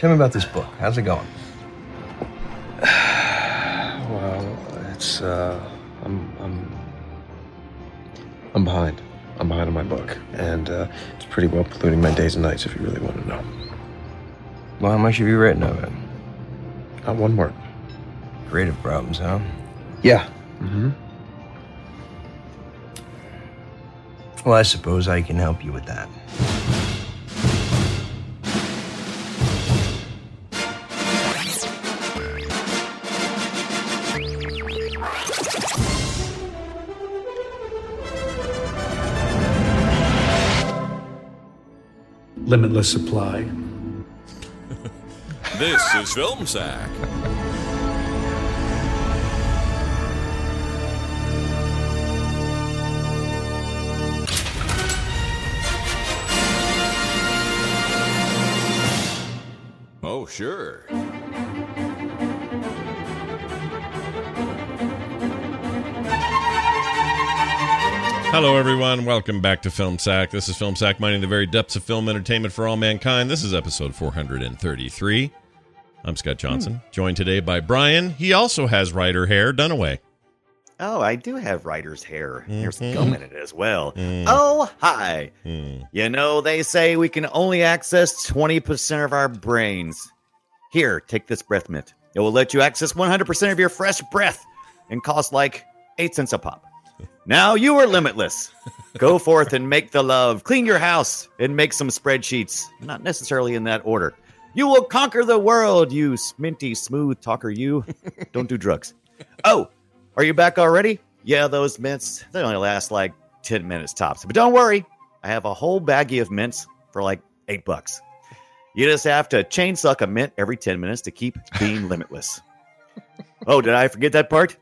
Tell me about this book. How's it going? Well, it's uh, I'm I'm I'm behind. I'm behind on my book, and uh, it's pretty well polluting my days and nights. If you really want to know. Well, how much have you written of it? Not one word. Creative problems, huh? Yeah. Mm-hmm. Well, I suppose I can help you with that. Limitless supply. This is Film Sack. Oh, sure. Hello, everyone. Welcome back to Film Sack. This is Film Sack, mining the very depths of film entertainment for all mankind. This is episode 433. I'm Scott Johnson, joined today by Brian. He also has writer hair. Dunaway. Oh, I do have writer's hair. There's Mhm. gum in it as well. Mm. Oh, hi. Hmm. You know, they say we can only access 20% of our brains. Here, take this breath mint. It will let you access 100% of your fresh breath and cost like 8 cents a pop. Now you are limitless. Go forth and make the love, clean your house, and make some spreadsheets. Not necessarily in that order. You will conquer the world, you sminty smooth talker, you. Don't do drugs. Oh, are you back already? Yeah, those mints, they only last like 10 minutes tops. But don't worry, I have a whole baggie of mints for like eight bucks. You just have to chain suck a mint every 10 minutes to keep being limitless. Oh, did I forget that part?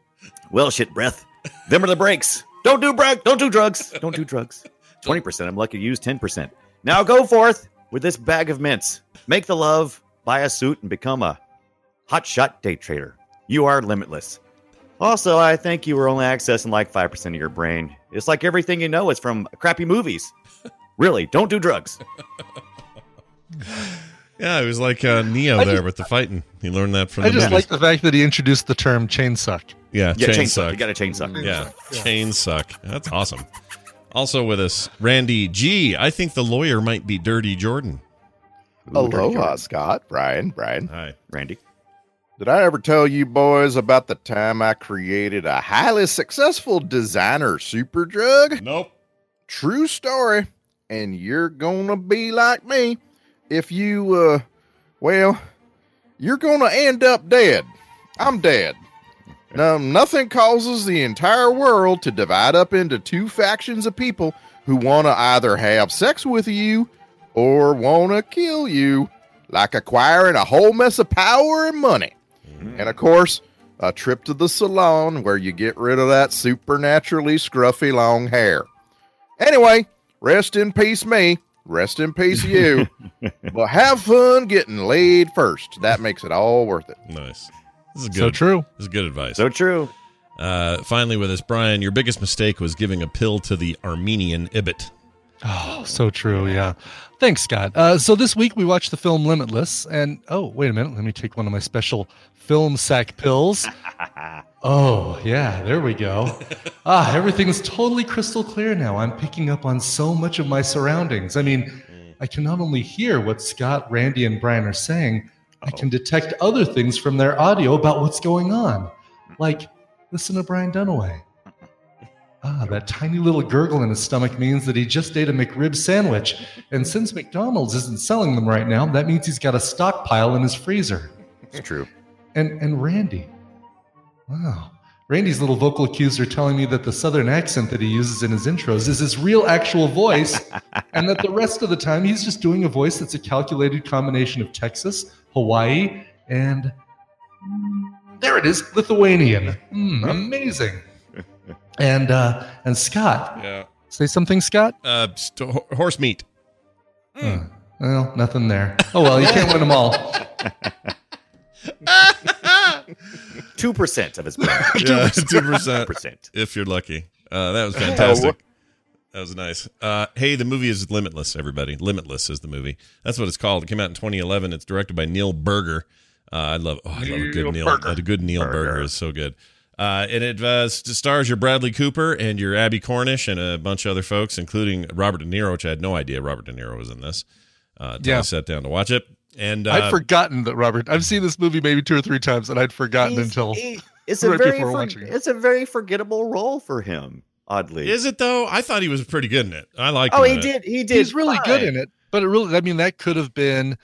Well, shit, breath. Them are the breaks. Don't do break. Don't do drugs. Don't do drugs. 20%. I'm lucky to use 10%. Now go forth with this bag of mints. Make the love, buy a suit, and become a hotshot day trader. You are limitless. Also, I think you were only accessing like 5% of your brain. It's like everything you know is from crappy movies. Really, don't do drugs. Yeah, it was like uh, Neo I there just- with the fighting. He learned that from I the just movies. like the fact that he introduced the term chain suck. yeah, Yeah, chain, chain suck. suck. You got a chain suck. Yeah, chain suck. That's awesome. Also with us, Randy G. I think the lawyer might be Dirty Jordan. Aloha, Scott, Brian, Brian. Hi. Randy. Did I ever tell you boys about the time I created a highly successful designer super drug? Nope. True story. And you're gonna be like me if you, uh, well, you're gonna end up dead. I'm dead. Now, nothing causes the entire world to divide up into two factions of people who want to either have sex with you or want to kill you, like acquiring a whole mess of power and money. And of course, a trip to the salon where you get rid of that supernaturally scruffy long hair. Anyway, rest in peace, me. Rest in peace, you. but have fun getting laid first. That makes it all worth it. Nice. This is good. So true. This is good advice. So true. Uh, finally, with us, Brian, your biggest mistake was giving a pill to the Armenian Ibbott. Oh, so true. Yeah. Thanks, Scott. Uh, so this week we watched the film Limitless, and oh, wait a minute. Let me take one of my special film sack pills. Oh, yeah. There we go. Ah, everything's totally crystal clear now. I'm picking up on so much of my surroundings. I mean, I can not only hear what Scott, Randy, and Brian are saying, I can detect other things from their audio about what's going on. Like, listen to Brian Dunaway. Ah, that tiny little gurgle in his stomach means that he just ate a McRib sandwich. And since McDonald's isn't selling them right now, that means he's got a stockpile in his freezer. It's true. And and Randy. Wow. Randy's little vocal cues are telling me that the southern accent that he uses in his intros is his real actual voice, and that the rest of the time he's just doing a voice that's a calculated combination of Texas, Hawaii, and mm, there it is, Lithuanian. Mm, amazing. And uh, and Scott, Yeah. say something, Scott. Uh, st- horse meat. Uh, well, nothing there. Oh well, you can't win them all. Two percent of his brain. Yeah, two percent. percent. If you're lucky. Uh, that was fantastic. That was nice. Uh, hey, the movie is Limitless. Everybody, Limitless is the movie. That's what it's called. It came out in 2011. It's directed by Neil Burger. Uh, I love. Oh, I love a good Neil. A good Neil Burger is so good. Uh, and it uh, stars your Bradley Cooper and your Abbie Cornish and a bunch of other folks, including Robert De Niro, which I had no idea Robert De Niro was in this. Uh, until Yeah. I sat down to watch it. And uh, I'd forgotten that Robert. I've seen this movie maybe two or three times, and I'd forgotten until he- it's a very before for- watching it. it's a very forgettable role for him. Oddly, is it though? I thought he was pretty good in it. I like. oh, him he in it. did. He did. he's really good in it. But it really, I mean, that could have been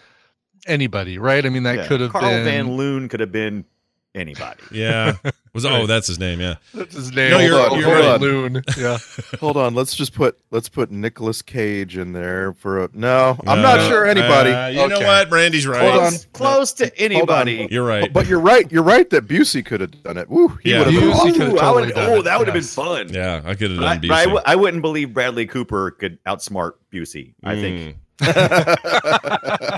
anybody, right? I mean, that Yeah, could have Carl been. Van Loon could have been anybody. Yeah. Was oh that's his name? Yeah. That's his name. No, you're- Hold on, you're hold right. on. Loon. Yeah. Hold on, let's just put let's put Nicholas Cage in there for a no. I'm not No, sure anybody. uh, you know what? Brandy's right. Hold on. Close, close to anybody. You're right. But you're right. You're right that Busey could have done it. Woo, he Yeah. would have. Busey been- could I would, done oh, it. that would have Yes. been fun. yeah, I could have done but I, BC. w- I wouldn't believe Bradley Cooper could outsmart Busey. I think.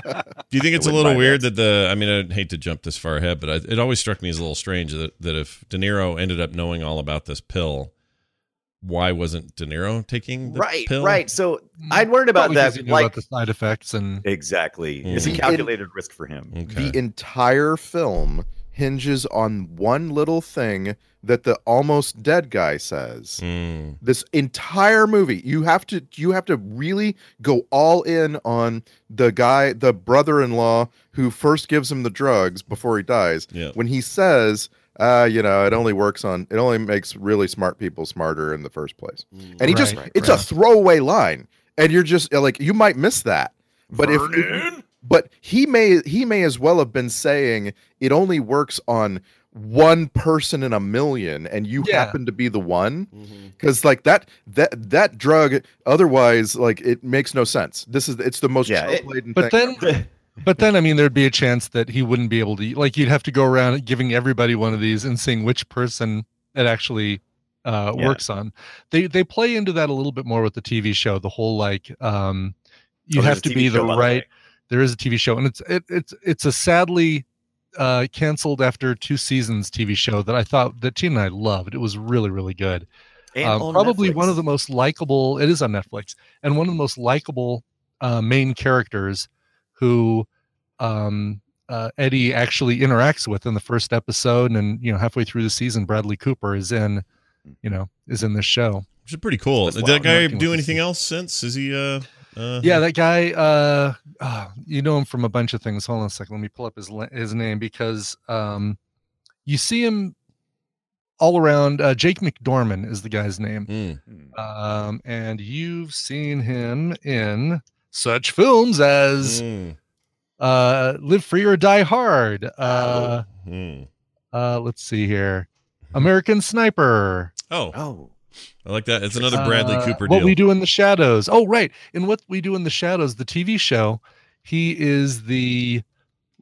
Mm. Do you think it's a little weird that the? I mean, I hate to jump this far ahead, but I, it always struck me as a little strange that that if De Niro ended up knowing all about this pill, why wasn't De Niro taking the right, pill? right. So I'd worried about Probably 'cause that. he knew Like about the side effects and exactly, it's a Mhm. calculated risk for him. Okay. The entire film hinges on one little thing that the almost dead guy says. Mm, This entire movie, you have to you have to really go all in on the guy, the brother-in-law who first gives him the drugs before he dies. yeah. When he says, uh, you know, it only works on it only makes really smart people smarter in the first place. And he just Right, it's a throwaway line. And you're just like you might miss that. But if but he may he may as well have been saying it only works on one person in a million and you Yeah. happen to be the one because like that that that drug otherwise like it makes no sense this is it's the most Yeah, it- but thing. then but then I mean there'd be a chance that he wouldn't be able to like you'd have to go around giving everybody one of these and seeing which person it actually uh Yeah. works on. They they play into that a little bit more with the TV show, the whole like um you Oh, have to be the show, the right there is a TV show and it's it, it's it's a sadly uh canceled after two seasons TV show that I thought that Tina and I loved. It was really really good um, on probably one of the most likable it is on netflix and one of the most likable uh, main characters who um, uh, eddie actually interacts with in the first episode and you know halfway through the season bradley cooper is in you know is in this show Which is pretty cool. That's Did that guy do anything else since? Is he? uh uh yeah that guy uh ah, you know him from a bunch of things hold on a second let me pull up his his name because um you see him all around uh, jake mcdorman is the guy's name Mm. Um, and you've seen him in such films as Mm. uh, Live Free or Die Hard. Uh, Mm. uh, let's see here, American Sniper. Oh, Oh, I like that. It's another Bradley Uh, Cooper What deal. we do in the shadows. Oh, right. In what we do in the shadows, the TV show, he is the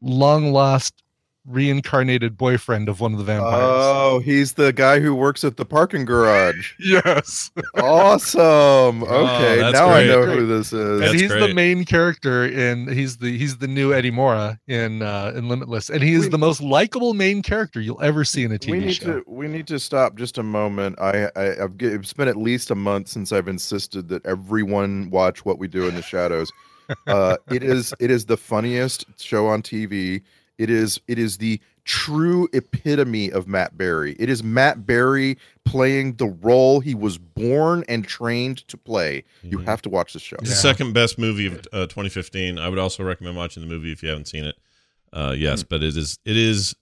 long lost reincarnated boyfriend of one of the vampires. oh he's the guy who works at the parking garage yes. awesome okay that's now great. i know who this is That's and he's the main character in he's the he's the new Eddie Morra in uh in Limitless and he is We- the most likable main character you'll ever see in a TV we need show. to we need to stop just a moment. I, I I've g- it's been at least a month since I've insisted that everyone watch what we do in the shadows. Uh, it is it is the funniest show on TV. It is it is the true epitome of Matt Berry. It is Matt Berry playing the role he was born and trained to play. You Mhm. have to watch this show. It's the second best movie of uh, 2015. I would also recommend watching the movie if you haven't seen it. Uh, yes, Hmm. but it is it is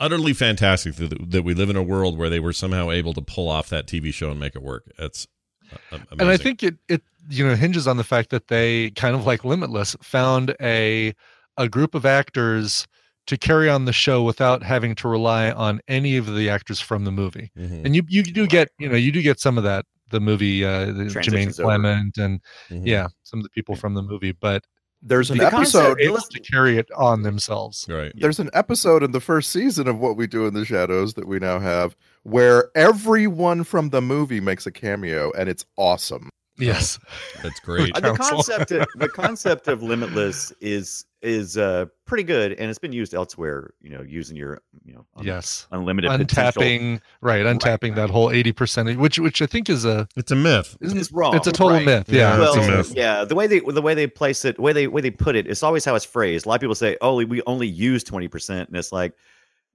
utterly fantastic that, that we live in a world where they were somehow able to pull off that TV show and make it work. That's uh, amazing. and I think it it you know hinges on the fact that they kind of like Limitless found a a group of actors to carry on the show without having to rely on any of the actors from the movie. Mhm, And you you do get you know you do get some of that the movie uh the Jermaine Transitions over. Clement and mhm. yeah some of the people from the movie but There's an The episode. it able to carry it on themselves. right. There's an episode in the first season of What We Do in the Shadows that we now have where everyone from the movie makes a cameo and it's awesome. Yes. That's great. Uh, the concept of, the concept of limitless is is uh pretty good and it's been used elsewhere you know using your you know un- Yes. unlimited potential. Untapping, right? Untapping that whole eighty percent, which which I think is a It's a myth. isn't It's wrong, It's a total right. myth. Yeah, Yeah. it's a well, myth. yeah, the way they the way they place it, the way they way they put it, it's always how it's phrased. A lot of people say, "Oh, we only use twenty percent," and it's like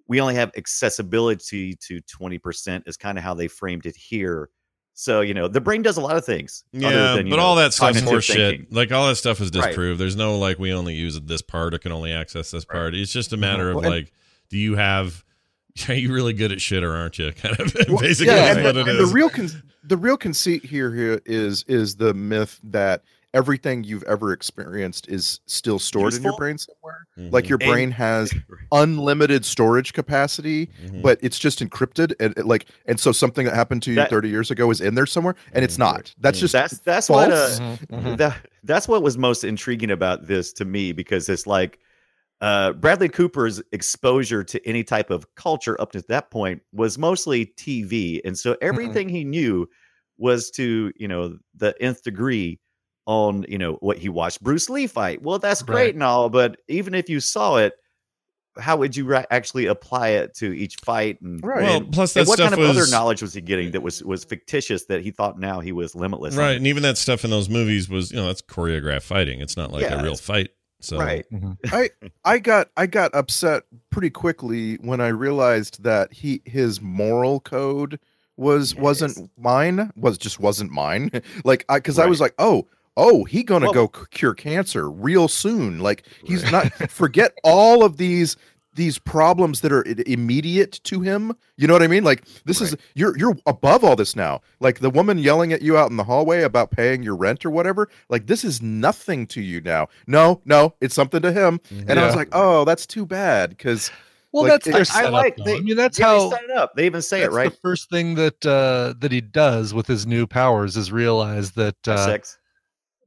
we only have accessibility to twenty percent. Is kind of how they framed it here. So you know, the brain does a lot of things. other Yeah, than, you but know, all that stuff's horseshit. Like all that stuff is Right. disproved. There's no like we only use this part or can only access this part. It's just a mm-hmm. matter of Well, and- like, do you have? Are you really good at shit or aren't you? Kind of Well, basically yeah, and, what the, it and is. the real con- the real conceit here here is is the myth that everything you've ever experienced is still stored in your brain somewhere. Mhm, Like your And- brain has unlimited storage capacity, mhm. but it's just encrypted and it, like and so something that happened to you That- 30 years ago is in there somewhere and it's not. That's Mm. just that's that's what uh, false. Mhm, mhm. that that's what was most intriguing about this to me because it's like uh, Bradley Cooper's exposure to any type of culture up to that point was mostly TV, and so everything he knew was to you know the nth degree on you know what he watched Bruce Lee fight. Well, that's great Right. and all, but even if you saw it, how would you ra- actually apply it to each fight? And, Right. Well, and- plus and that what stuff kind of was other knowledge was he getting that was was fictitious that he thought now he was limitless? right, it? and even that stuff in those movies was you know that's choreographed fighting. It's not like Yeah, a real fight. So right. Mhm. I got I got upset pretty quickly when I realized that he his moral code was Yes. wasn't mine was just wasn't mine like I because I was like oh oh he gonna Well- go cure cancer real soon. Like he's Right. not forget all of these these problems that are immediate to him. You know what I mean? Like this is you're you're above all this now. Like the woman yelling at you out in the hallway about paying your rent or whatever like this is nothing to you now. No no it's something to him. And I was like, oh, that's too bad because Well, Like, that's it- I- I like- they- I mean, that's yeah, how they set it up. They even say that's it right. The first thing that uh, that he does with his new powers is realize that Have uh, sex.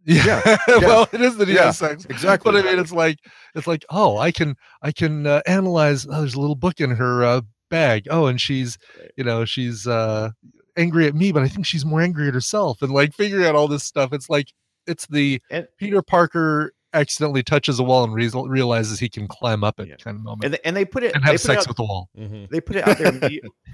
Yeah. well, it is the he Yeah, sex. exactly. But I mean, it's like it's like, oh, I can I can uh, analyze. Oh, there's a little book in her uh, bag. Oh, and she's you know she's uh, angry at me, but I think she's more angry at herself. And like figuring out all this stuff. It's like it's the And- Peter Parker accidentally touches a wall and re- realizes he can climb up it Yeah. kind of moment And they, and they put it and have sex out, with the wall. mhm. they put it out there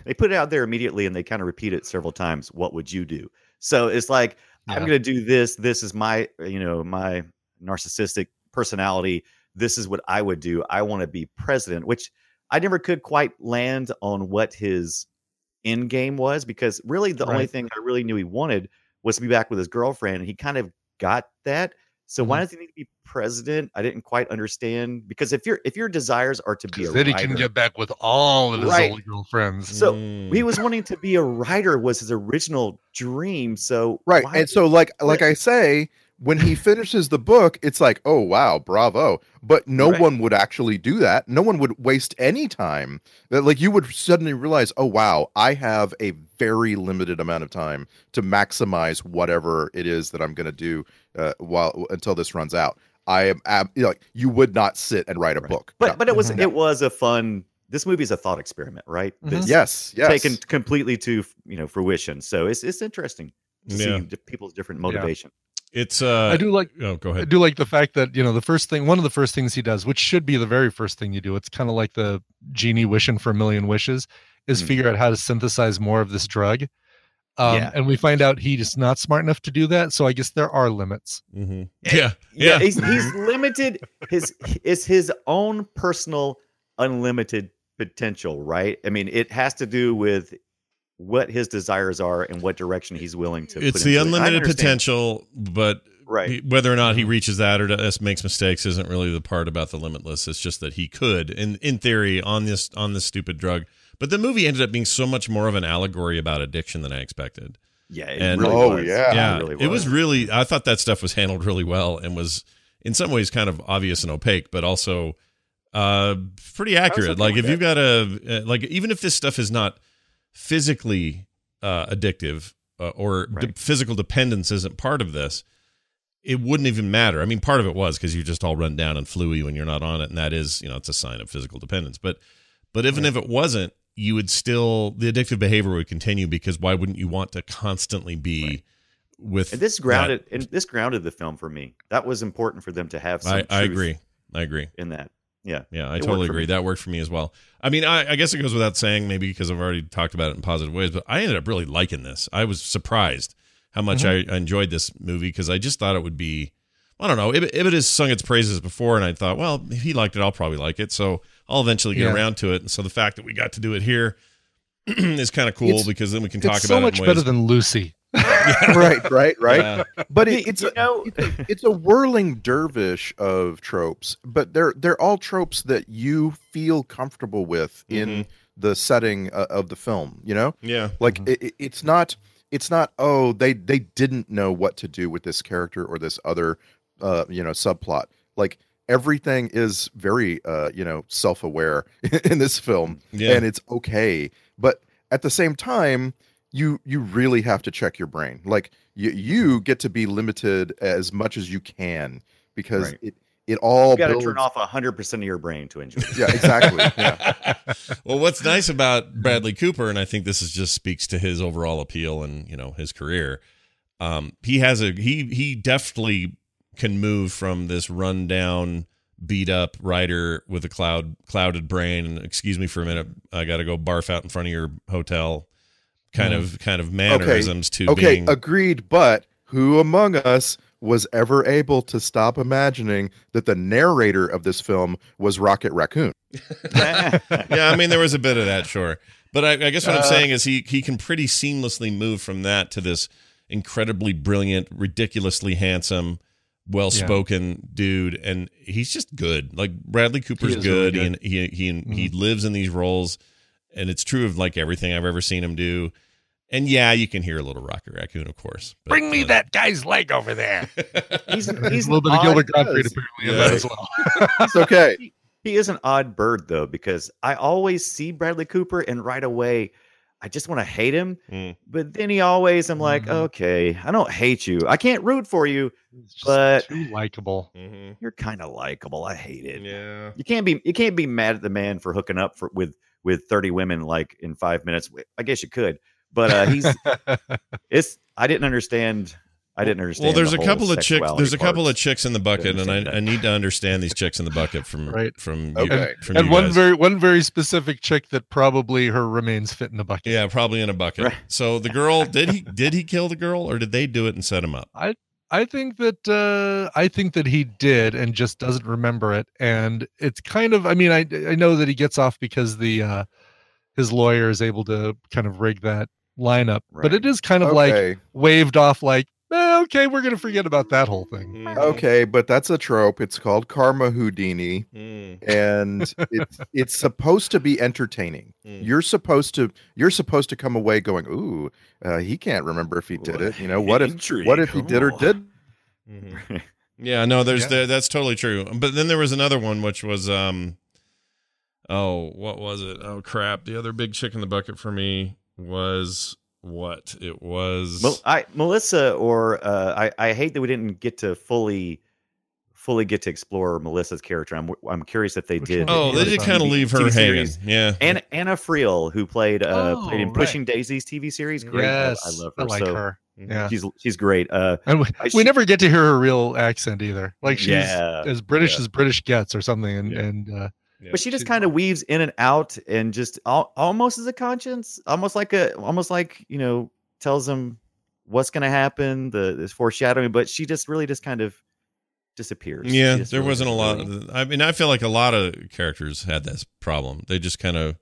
they put it out there immediately and they kind of repeat it several times. What would you do? So it's like I'm going to do this. This is my you know my narcissistic personality. This is what I would do. I want to be president, which I never could quite land on what his end game was because really the only thing I really knew he wanted was to be back with his girlfriend, and he kind of got that. So why Mhm. does he need to be president? I didn't quite understand because if your if your desires are to be a Because then he can get back with all of his Right. old girlfriends. So, Mm. he was wanting to be a writer was his original dream. So right. And so, like, like I say, when he finishes the book, it's like, oh wow, bravo. But no Right. one would actually do that. No one would waste any time. That like you would suddenly realize, oh wow, I have a very limited amount of time to maximize whatever it is that I'm going to do uh, while until this runs out. I am ab- you know, like you would not sit and write a Right. book. but No. but it was Mhm. it was a fun. This movie is a thought experiment, right? Mhm. Yes, yes. taken completely to you know fruition. So it's it's interesting to Yeah. see people's different motivation. It's uh I do like Oh, go ahead. I do like the fact that you know the first thing, one of the first things he does, which should be the very first thing you do. It's kind of like the genie wishing for a million wishes, is Mhm. figure out how to synthesize more of this drug. Um, Yeah. And we find out he he's not smart enough to do that. So I guess there are limits. Mhm. Yeah. Yeah, Yeah. he's he's limited. His it's his own personal unlimited potential, right? I mean, it has to do with what his desires are and what direction he's willing to. It's put the into it. I unlimited understand. potential, but right? he- whether or not he reaches that or does, makes mistakes isn't really the part about the limitless. It's just that he could, in in theory, on this on this stupid drug. But the movie ended up being so much more of an allegory about addiction than I expected. Yeah, it And- really Oh, was. yeah. yeah, really it was really. I thought that stuff was handled really well and was in some ways kind of obvious and opaque, but also uh pretty accurate. okay Like with if you've got a uh, like even if this stuff is not physically uh addictive uh, or de- physical dependence isn't part of this, it wouldn't even matter. I mean, part of it was because you're just all run down and fluey when you're not on it, and that is, you know, it's a sign of physical dependence. But but even if it wasn't, you would still the addictive behavior would continue because why wouldn't you want to constantly be with And this that- grounded and this grounded the film for me. That was important for them to have some I, I agree. I agree. in that. Yeah. Yeah, I totally agree. That worked for me as well. I mean, I, I guess it goes without saying, maybe because I've already talked about it in positive ways, but I ended up really liking this. I was surprised how much Mm-hmm. I enjoyed this movie because I just thought it would be, I don't know, if, if it has sung its praises before, and I thought, well, if he liked it, I'll probably like it. So I'll eventually get Yeah. around to it. And so the fact that we got to do it here is kind of cool It's- because then we can talk It's about so much it in better than Lucy. right, right, right. Yeah. But it, it's you a, know- it's, a, it's a whirling dervish of tropes, but they're they're all tropes that you feel comfortable with in the setting uh, of the film. You know, yeah. like it, it- it's not it's not oh they they didn't know what to do with this character or this other uh you know subplot. Like everything is very uh you know self-aware in this film Yeah. and it's okay but at the same time you you really have to check your brain like you you get to be limited as much as you can because Right. it it all You got to builds- turn off a 100% of your brain to enjoy it. yeah exactly yeah well, what's nice about Bradley Cooper, and I think this is just speaks to his overall appeal and you know his career. Um, he has a he he definitely can move from this rundown, beat up writer with a cloud clouded brain. And excuse me for a minute, I got to go barf out in front of your hotel. Kind of kind of mannerisms to okay being agreed but who among us was ever able to stop imagining that the narrator of this film was rocket raccoon yeah, I mean there was a bit of that, sure. But I, I guess Uh, what I'm saying is he he can pretty seamlessly move from that to this incredibly brilliant, ridiculously handsome, well spoken dude, and he's just good. Like Bradley Cooper's is really good. He he he, he lives in these roles, and it's true of like everything I've ever seen him do. And yeah, you can hear a little Rocket Raccoon, of course. but, Bring me uh, that guy's leg over there. He's, There's he's a little bit of Gilbert odd- Gottfried does. apparently in that as well. it's okay He is an odd bird though, because I always see Bradley Cooper and right away I just want to hate him. Mm. But then he always, I'm like, Mhm. okay, I don't hate you. I can't root for you. But- too likable. mhm. You're kind of likable. I hate it. Yeah. You can't be you can't be mad at the man for hooking up for with with 30 women like in five minutes. I guess you could, but uh, he's it's I didn't understand. I didn't understand. Well, there's the a couple of chicks. There's a couple of chicks in the bucket, and I. I need to understand these chicks in the bucket from Right. from you, Okay. from and you one guys. very one very specific chick that probably her remains fit in the bucket. Yeah, probably in a bucket. Right. So the girl did he did he kill the girl or did they do it and set him up? I I think that uh, I think that he did and just doesn't remember it. And it's kind of I mean I I know that he gets off because the uh, his lawyer is able to kind of rig that lineup, but it is kind of like waved off like "Eh, okay we're gonna forget about that whole thing. Mm. okay but that's a trope it's called karma houdini Mm, and it's it's supposed to be entertaining mm. you're supposed to you're supposed to come away going ooh uh, he can't remember if he did it you know what if what if he did or did Mhm. Yeah, no, there's Yeah. there, that's totally true. But then there was another one which was um oh, what was it? Oh crap. The other big chick in the bucket for me was what? It was Well, I Melissa or uh, I I hate that we didn't get to fully fully get to explore Melissa's character. I'm I'm curious if they Which did. Oh, they in did kind of leave her TV hanging. series. Yeah. Anna, Anna Friel, who played uh played in Oh, Pushing Daisies TV series, great. I- Yes, I, love her. I like so her. Yeah. she's she's great. Uh, And we, I we should- never get to hear her real accent either. Like she's Yeah, as British yeah. as British gets or something. And, Yeah. and uh, Yeah. but she just kind of weaves in and out and just al- almost as a conscience, almost like a almost like you know tells him what's going to happen, the this foreshadowing. But she just really just kind of disappears. Yeah, there really wasn't a lot. Of, I mean, I feel like a lot of characters had this problem. They just kind of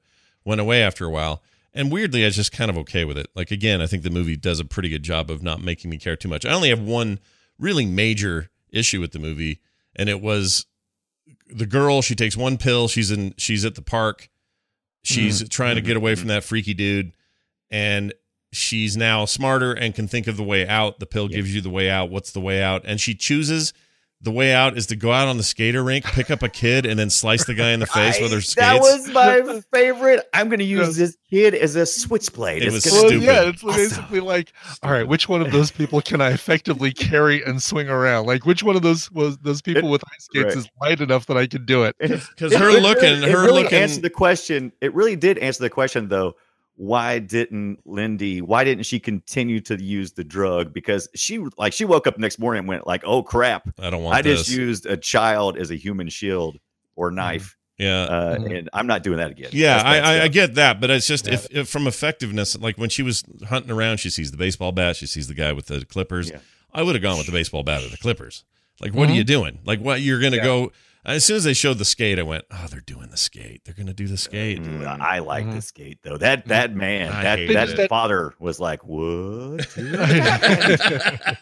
went away after a while. And weirdly, I was just kind of okay with it. Like again, I think the movie does a pretty good job of not making me care too much. I only have one really major issue with the movie, and it was the girl. She takes one pill. She's in. She's at the park. She's mm-hmm. trying to get away from mm-hmm. that freaky dude, and she's now smarter and can think of the way out. The pill gives you the way out. What's the way out? And she chooses the way out is to go out on the skater rink, pick up a kid, and then slice the guy in the face with her I- skates. That was my favorite. I'm going to use this kid as a switchblade. It It's was gonna well, stupid. yeah, it's awesome. basically like, all right, which one of those people can I effectively carry and swing around? Like, which one of those was those people with ice skates right. is light enough that I can do it? because her it looking, really, it her really looking. answered the question. It really did answer the question, though. Why didn't Lindy? Why didn't she continue to use the drug? Because she like she woke up next morning and went like, "Oh crap! I don't want I this. just used a child as a human shield or knife, yeah. uh, Mhm. and I'm not doing that again." Yeah, I, I, I get that, but it's just Yeah. if, if from effectiveness, like when she was hunting around, she sees the baseball bat, she sees the guy with the clippers. Yeah. I would have gone with the baseball bat or the clippers. Like, what are Mhm. you doing? Like, what you're gonna Yeah. go? As soon as they showed the skate, I went, "Oh, they're doing the skate. They're gonna do the skate." Dude, I like Mhm. the skate though. That that man, I that hated that it. father was like, "What?"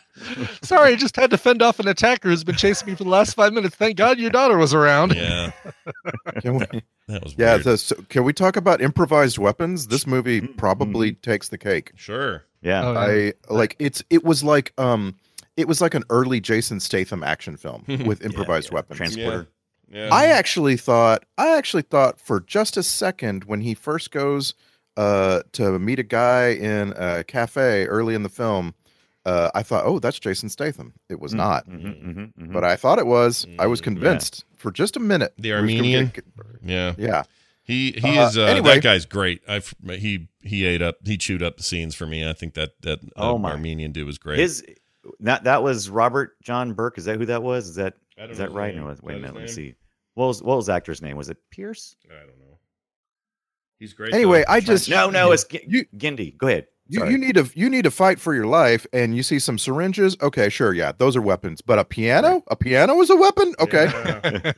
Sorry, I just had to fend off an attacker who's been chasing me for the last five minutes. Thank God your daughter was around. yeah, Can we, that was yeah, weird. the, so can we talk about improvised weapons? This movie Mm, probably takes the cake. sure. yeah, Oh, yeah. I like it's it was like um it was like an early Jason Statham action film with improvised yeah. weapons. Transporter. Yeah. I actually thought I actually thought for just a second when he first goes uh to meet a guy in a cafe early in the film, uh I thought, oh, that's Jason Statham. It was not. Mhm, mhm, mhm. But I thought it was. I was Mm, convinced for just a minute. The I gonna Armenian? yeah. Yeah. He he Uh, is uh, anyway. that guy's great. I he he ate up he chewed up the scenes for me. I think that that uh, Oh, my. Armenian dude was great. His that that was Robert John Burke. Is that who that was? Is that I don't is know that right? name. No, Is wait a minute. Let me see. What was what was the actor's name? Was it Pierce? I don't know. He's great. Anyway, though. I just No, no, it's G- You- Gindy. Go ahead. You, you need to you need to fight for your life, and you see some syringes. Okay, sure, yeah, those are weapons. But a piano, a piano is a weapon. Okay, Yeah.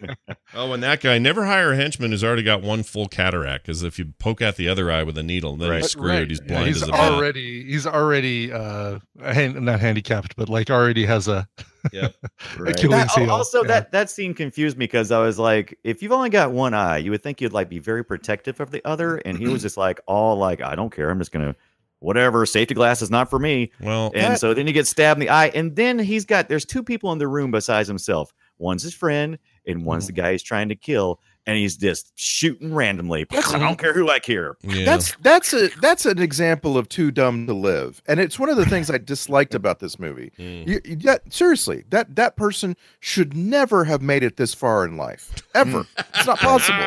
oh, and that guy never hire a henchman who's already got one full cataract. Because if you poke out the other eye with a needle, then Right. he's screwed. Right. He's Yeah, blind he's as a bat. already he's already uh hand, not handicapped, but like already has a Yep. Right. That- also, Yeah. that that scene confused me because I was like, if you've only got one eye, you would think you'd like be very protective of the other, and he was just like, all like, I don't care, I'm just gonna, whatever, safety glass is not for me. Well, And so then he gets stabbed in the eye, and then he's got there's two people in the room besides himself. One's his friend, and one's the guy he's trying to kill, and he's just shooting randomly. I don't care who I care. yeah. that's that's a that's an example of too dumb to live, and it's one of the things I disliked about this movie. Mm. You, you- yeah, seriously, that that person should never have made it this far in life, ever. it's not possible.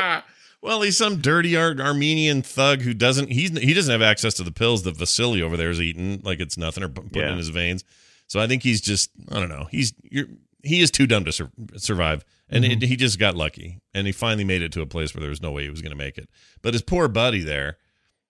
Well, he's some dirty Ar- Armenian thug who doesn't he's he doesn't have access to the pills that Vasily over there is eating like it's nothing or pu- putting Yeah. in his veins. So I think he's just I don't know. He's you're, he is too dumb to sur- survive, and it, mm-hmm. he just got lucky, and he finally made it to a place where there was no way he was going to make it. But his poor buddy there,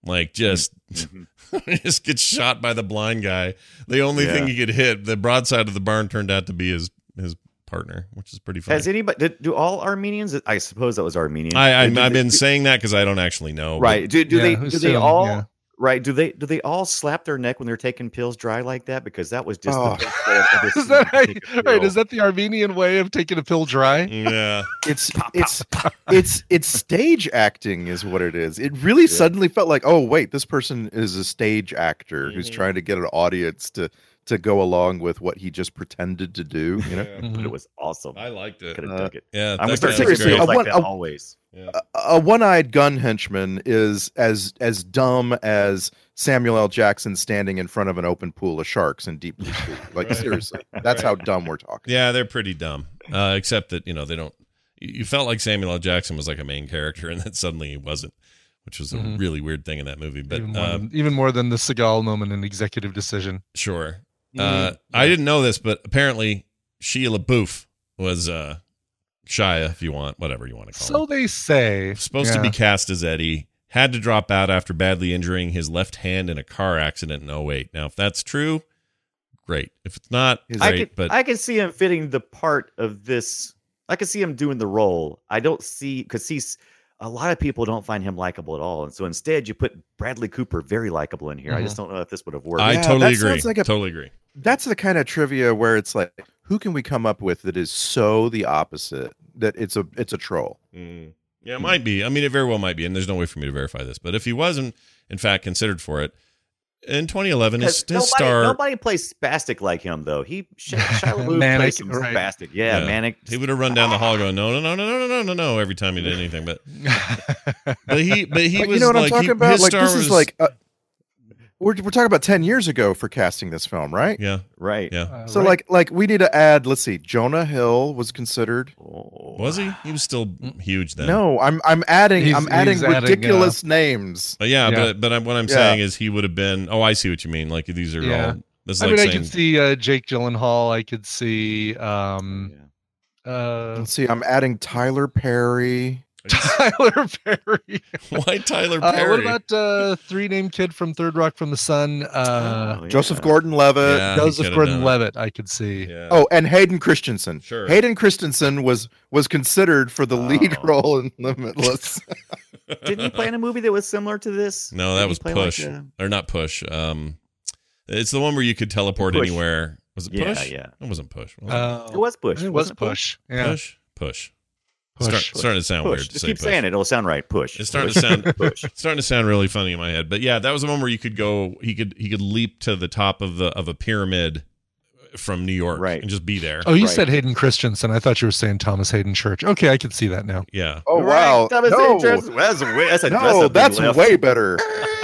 like just mm-hmm. just gets shot by the blind guy. The only Yeah. thing he could hit, the broadside of the barn turned out to be his his partner, which is pretty funny. Has anybody? Did, do all Armenians? I suppose that was Armenian. I, I, I've they- been do- saying that because I don't actually know. but- right. Do, do Yeah, they? who's Do they still- all? yeah. Right. Do they? Do they all slap their neck when they're taking pills dry like that? Because that was just Oh. the best way I've ever Is that them right? take a right? pill. Is that the Armenian way of taking a pill dry? Yeah. It's it's it's it's stage acting is what it is. It really suddenly felt like, oh wait, this person is a stage actor who's Mhm. trying to get an audience to to go along with what he just pretended to do. You know, Yeah. But it was awesome. I liked it. Could have Uh, dug it. Yeah, I'm gonna start was seriously, great. pills like want- that I- always. Yeah. a, a one-eyed gun henchman is as as dumb as Samuel L. Jackson standing in front of an open pool of sharks in deep blue sea. Like seriously, that's how dumb we're talking. Yeah, they're pretty dumb. Uh, except that you know they don't. You you felt like Samuel L. Jackson was like a main character, and then suddenly he wasn't, which was a Mhm. really weird thing in that movie. But even, more uh, than, even more than the Seagal moment in Executive Decision. sure, Uh, I didn't know this, but apparently Sheila Booth was uh, Shia, if you want, whatever you want to call So him. they say. Supposed to be cast as Eddie. Had to drop out after badly injuring his left hand in a car accident in 08. Now, if that's true, great. If it's not, Is- I great. could, but I can see him fitting the part of this. I can see him doing the role. I don't see because he's a lot of people don't find him likable at all, and so instead you put Bradley Cooper very likable in here. I just don't know if this would have worked. I Yeah, totally that agree. like a- totally agree. That's the kind of trivia where it's like, who can we come up with that is so the opposite that it's a it's a troll. Mm. Yeah, it might be. I mean, it very well might be, and there's no way for me to verify this. But if he wasn't, in fact, considered for it in 2011, his, 'Cause his nobody, star nobody plays spastic like him though. He Shia Shia LaBeouf Manic, plays some right. spastic. Yeah, Yeah. manic. he would have run down the hall going, no, no, no, no, no, no, no, no, every time he did anything. But but he but he But was you know what like I'm talking he, about? his Like star this was, is like uh, we're we're talking about ten years ago for casting this film, right? Yeah, Right. yeah. Uh, So right. like like we need to add. Let's see, Jonah Hill was considered. Oh. Was he? He was still huge then. No, I'm I'm adding He's- I'm adding he's adding, uh, ridiculous names. But yeah, Yeah. but but I'm, what I'm Yeah. saying is he would have been. Oh, I see what you mean. Like these are Yeah. all. This is I like mean, I saying, could see uh, Jake Gyllenhaal. I could see um, Yeah. uh, Let's see, I'm adding Tyler Perry. Tyler Perry. why Tyler Uh, Perry? what about uh, three name kid from Third Rock from the Sun? Uh, Oh, Joseph yeah. Gordon-Levitt. Yeah, Joseph could've done it. Gordon-Levitt. I could see. Yeah. Oh, and Hayden Christensen. Sure. Hayden Christensen was was considered for the lead Oh. role in Limitless. Didn't he play in a movie that was similar to this? No, Didn't that was play like Push, a- or not Push. Um, it's the one where you could teleport Push. anywhere. Was it Yeah, Push? yeah. It wasn't Push. Was Uh, It was Push. It was wasn't push. Yeah. Push. Push. Push. Start, starting to sound Push. weird to Just say keep push. saying it. It'll sound right. Push. It's starting Push. to sound Push. starting to sound really funny in my head. But yeah, that was the one where you could go. He could he could leap to the top of the of a pyramid from New York Right. and just be there. Oh, you Right. said Hayden Christensen. I thought you were saying Thomas Hayden Church. Okay, I can see that now. Yeah. oh Right, wow. Thomas no, Anderson. That's a way. That's a, no, that's, a that's way better.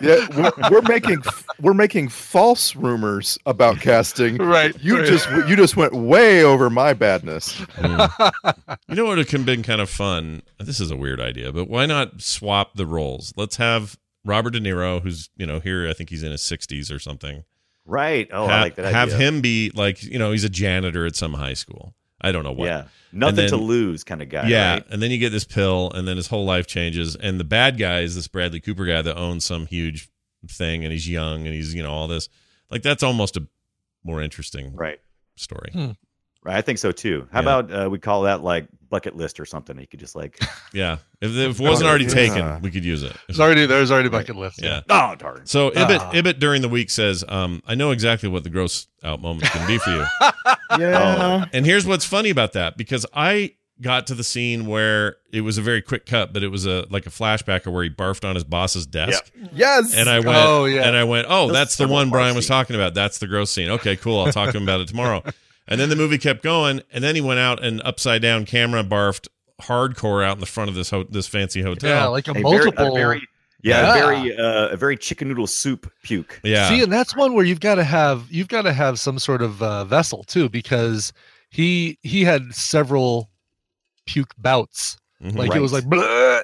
yeah, we're, we're making we're making false rumors about casting. Right. You just you just went way over my badness. Mm. you know what would have been kind of fun? This is a weird idea, but why not swap the roles? Let's have Robert De Niro, who's you know here. I think he's in his sixties or something. Right. Oh, Ha- I like that idea. have him be like you know he's a janitor at some high school. I don't know what. Yeah. Nothing to lose kind of guy. yeah, Right? and then you get this pill, and then his whole life changes. And the bad guy is this Bradley Cooper guy that owns some huge thing, and he's young, and he's you know all this. Like that's almost a more interesting Right. story. Hmm. Right. I think so too. How Yeah. about uh, we call that like bucket list or something? You could just like, Yeah, if, if it wasn't already yeah. taken, we could use it. There's already there's already bucket list. Yeah. oh darn. So Ibbott Ah. Ibbott during the week says, um, "I know exactly what the gross out moment can be for you." Yeah. and here's what's funny about that because I got to the scene where it was a very quick cut, but it was a like a flashback of where he barfed on his boss's desk. Yes. And I went, Oh, yeah. and I went, oh, Those that's the one bar Brian was talking about. That's the gross scene. Okay, cool. I'll talk to him about it tomorrow. And then the movie kept going, and then he went out and upside down camera barfed hardcore out in the front of this ho- this fancy hotel. Yeah, like a, A very- multiple. a very, yeah, Yeah. A very, uh, a very chicken noodle soup puke. yeah. See, and that's one where you've got to have you've got to have some sort of uh, vessel too, because he he had several puke bouts. Mhm. Like it was like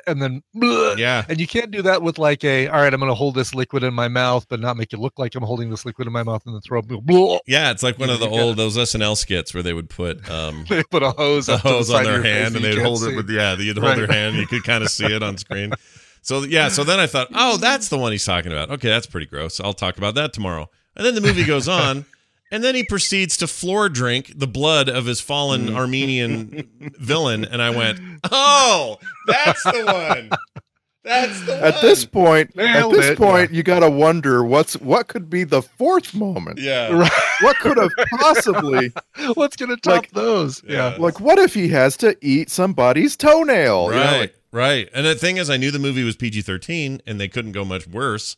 and then "Bleh." yeah. and you can't do that with like a all right, I'm going to hold this liquid in my mouth, but not make it look like I'm holding this liquid in my mouth and then throw. "Bleh." Yeah, it's like one of the You old those SNL skits where they would put um They put a hose, up to the hose on their hand and they'd hold see. it with yeah, you'd hold their Right. hand, you could kind of see it on screen. So yeah, so then I thought, oh, that's the one he's talking about. Okay, that's pretty gross. I'll talk about that tomorrow. And then the movie goes on, and then he proceeds to floor drink the blood of his fallen Mm. Armenian villain, and I went, oh, that's the one. That's the at one. this point, at this it, point, you got to wonder what's what could be the fourth moment. yeah. Right. What could have possibly What's going to top Like- those? Yeah. Yeah. like? What if he has to eat somebody's toenail? You know, Right, like, right. And the thing is, I knew the movie was PG thirteen, and they couldn't go much worse.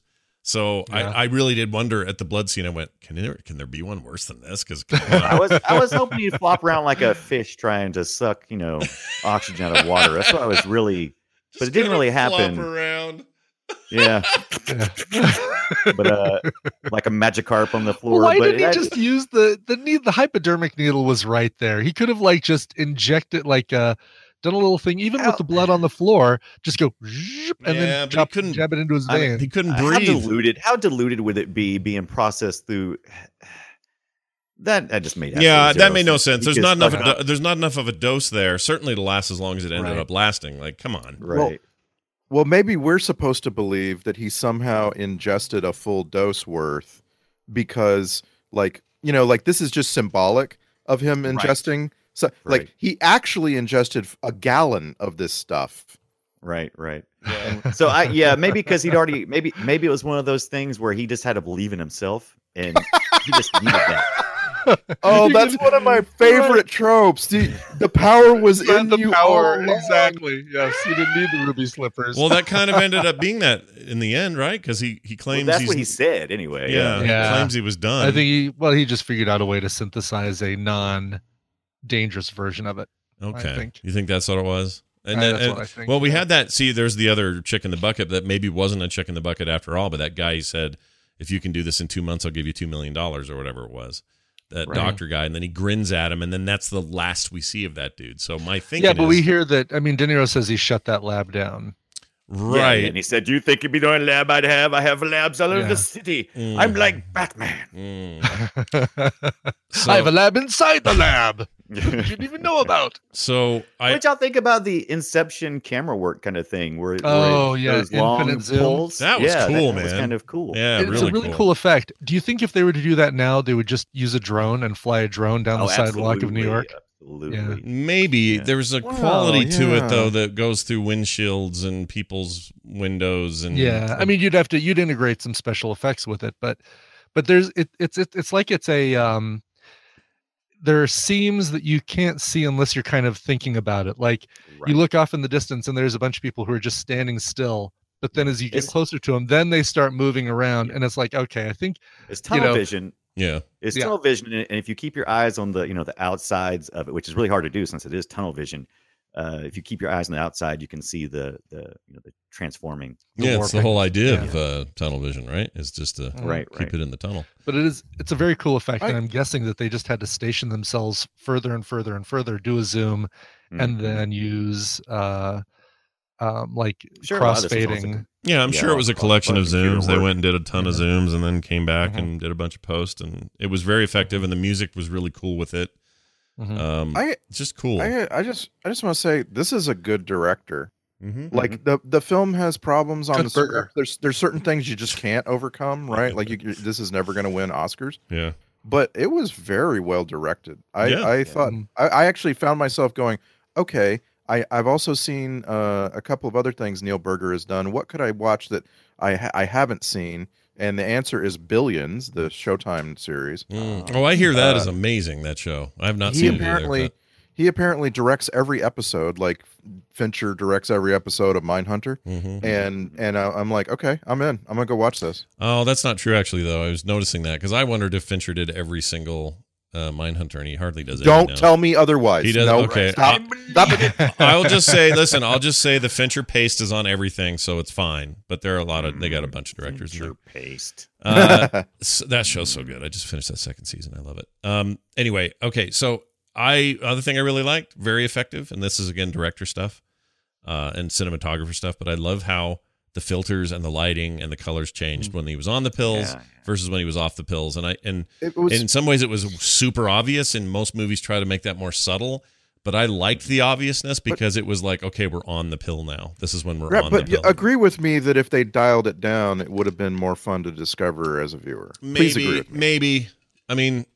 So Yeah. I, I really did wonder at the blood scene. I went, can there can there be one worse than this? Because I was, I was hoping you'd flop around like a fish trying to suck, you know, oxygen out of water. That's what I was really, but it didn't really happen. around. Yeah, Yeah. but uh, like a Magikarp on the floor. Why but didn't he I- just use the the need the hypodermic needle was right there. He could have like just injected like uh done a little thing even with the blood on the floor, just go and Yeah, then but chop, couldn't- jab it into his I mean, vein. He couldn't How breathe. diluted? How diluted would it be being processed through? That that just made yeah, that made no sense. There's not enough. fucking- do- there's not enough of a dose there. Certainly to last as long as it ended Right. up lasting. Like, come on. right. well, maybe we're supposed to believe that he somehow ingested a full dose worth because, like, you know, like this is just symbolic of him Right. Ingesting. So, Right. like, he actually ingested a gallon of this stuff. Right, right. So I yeah, maybe because he'd already maybe maybe it was one of those things where he just had to believe in himself and he just needed that. Oh, that's one of my favorite tropes. The, the power was Yeah, in the you power all exactly. Yes, he didn't need the ruby slippers. Well, that kind of ended up being that in the end, right? Because he he Well, claims that's he's what he said anyway. yeah, Yeah. He claims he was done. I think he well he just figured out a way to synthesize a non dangerous version of it. Okay. think. You think that's what it was? And then, that's and- what I think, well, we yeah. had that. See, there's the other chick in the bucket that maybe wasn't a chick in the bucket after all, but that guy said if you can do this in two months, I'll give you two million dollars or whatever it was. That Right. doctor guy, and then he grins at him, and then that's the last we see of that dude. So my thinking, Yeah, but is, we hear that. I mean, De Niro says he shut that lab down. Yeah, right. and he said, "Do you think you'd be the only lab I'd have? I have labs all over Yeah. the city. Mm. I'm like Batman." Mm. So, I have a lab inside the lab. you didn't even know about. so I what y'all think about the Inception camera work kind of thing? Where, it- Oh, where it yeah, shows long infinite pulls? That was Yeah, cool, that was man. kind of cool. yeah, it's really, a really cool. effect. Do you think if they were to do that now, they would just use a drone and fly a drone down Oh, the sidewalk of New absolutely, York? Absolutely. Maybe Yeah. there's a Wow, quality to yeah. it though that goes through windshields and people's windows and Yeah, I mean, you'd have to you'd integrate some special effects with it, but but there's it, it's it, it's like it's a um there are seams that you can't see unless you're kind of thinking about it. Like Right. you look off in the distance and there's a bunch of people who are just standing still. But then as you get It's- closer to them, then they start moving around, and it's like, okay, I think It's you tunnel know, vision. yeah. It's Yeah. tunnel vision, and and if you keep your eyes on the you know the outsides of it, which is really hard to do since it is tunnel vision. Uh, if you keep your eyes on the outside, you can see the the you know the transforming. The yeah, it's the whole idea Yeah. of uh, tunnel vision, right? Is just to Right, keep right. it in the tunnel. but it is it's a very cool effect, I- and I'm guessing that they just had to station themselves further and further and further, do a zoom, and Mhm. then use uh um like Sure, a lot of this is also crossfading. Yeah, I'm Yeah, sure it was a all- all collection of zooms. They went and did a ton of zooms and then came back Mhm. and did a bunch of posts, and it was very effective. And the music was really cool with it. Mhm. Um, I it's just cool. I I just I just want to say this is a good director. Mhm. Like the the film has problems on Good the burger. There's there's certain things you just can't overcome, right? Like you, you- this is never going to win Oscars. Yeah, but it was very well directed. I, Yeah. I thought Mhm. I, I actually found myself going, okay. I, I've also seen uh, a couple of other things Neil Burger has done. What could I watch that I ha- I haven't seen? And the answer is Billions, the Showtime series. Mm. Oh, I hear that uh, is amazing. That show. I have not he seen apparently it either. he apparently directs every episode, like Fincher directs every episode of Mindhunter. but- Mhm. And and I, I'm like, okay, I'm in. I'm gonna go watch this. Oh, that's not true. Actually, though, I was noticing that because I wondered if Fincher did every single uh, Mindhunter, and he hardly does. any Don't now. tell me otherwise. He does- No, okay. Stop. Stop it. I'll just say, listen, I'll just say the Fincher paste is on everything, so it's fine. But there are a lot of they got a bunch of directors in there. Paste. Uh, s- that show's so good. I just finished that second season. I love it. Um. Anyway, okay. So I other thing I really liked, very effective, and this is again director stuff, uh, and cinematographer stuff. But I love how the filters and the lighting and the colors changed when he was on the pills Yeah. versus when he was off the pills. And I and It was in some ways it was super obvious, and most movies try to make that more subtle. But I liked the obviousness because it was like, okay, we're on the pill now. This is when we're Right, on but the pill. agree with me that if they dialed it down, it would have been more fun to discover as a viewer. Please agree maybe, with me. maybe. I mean, I-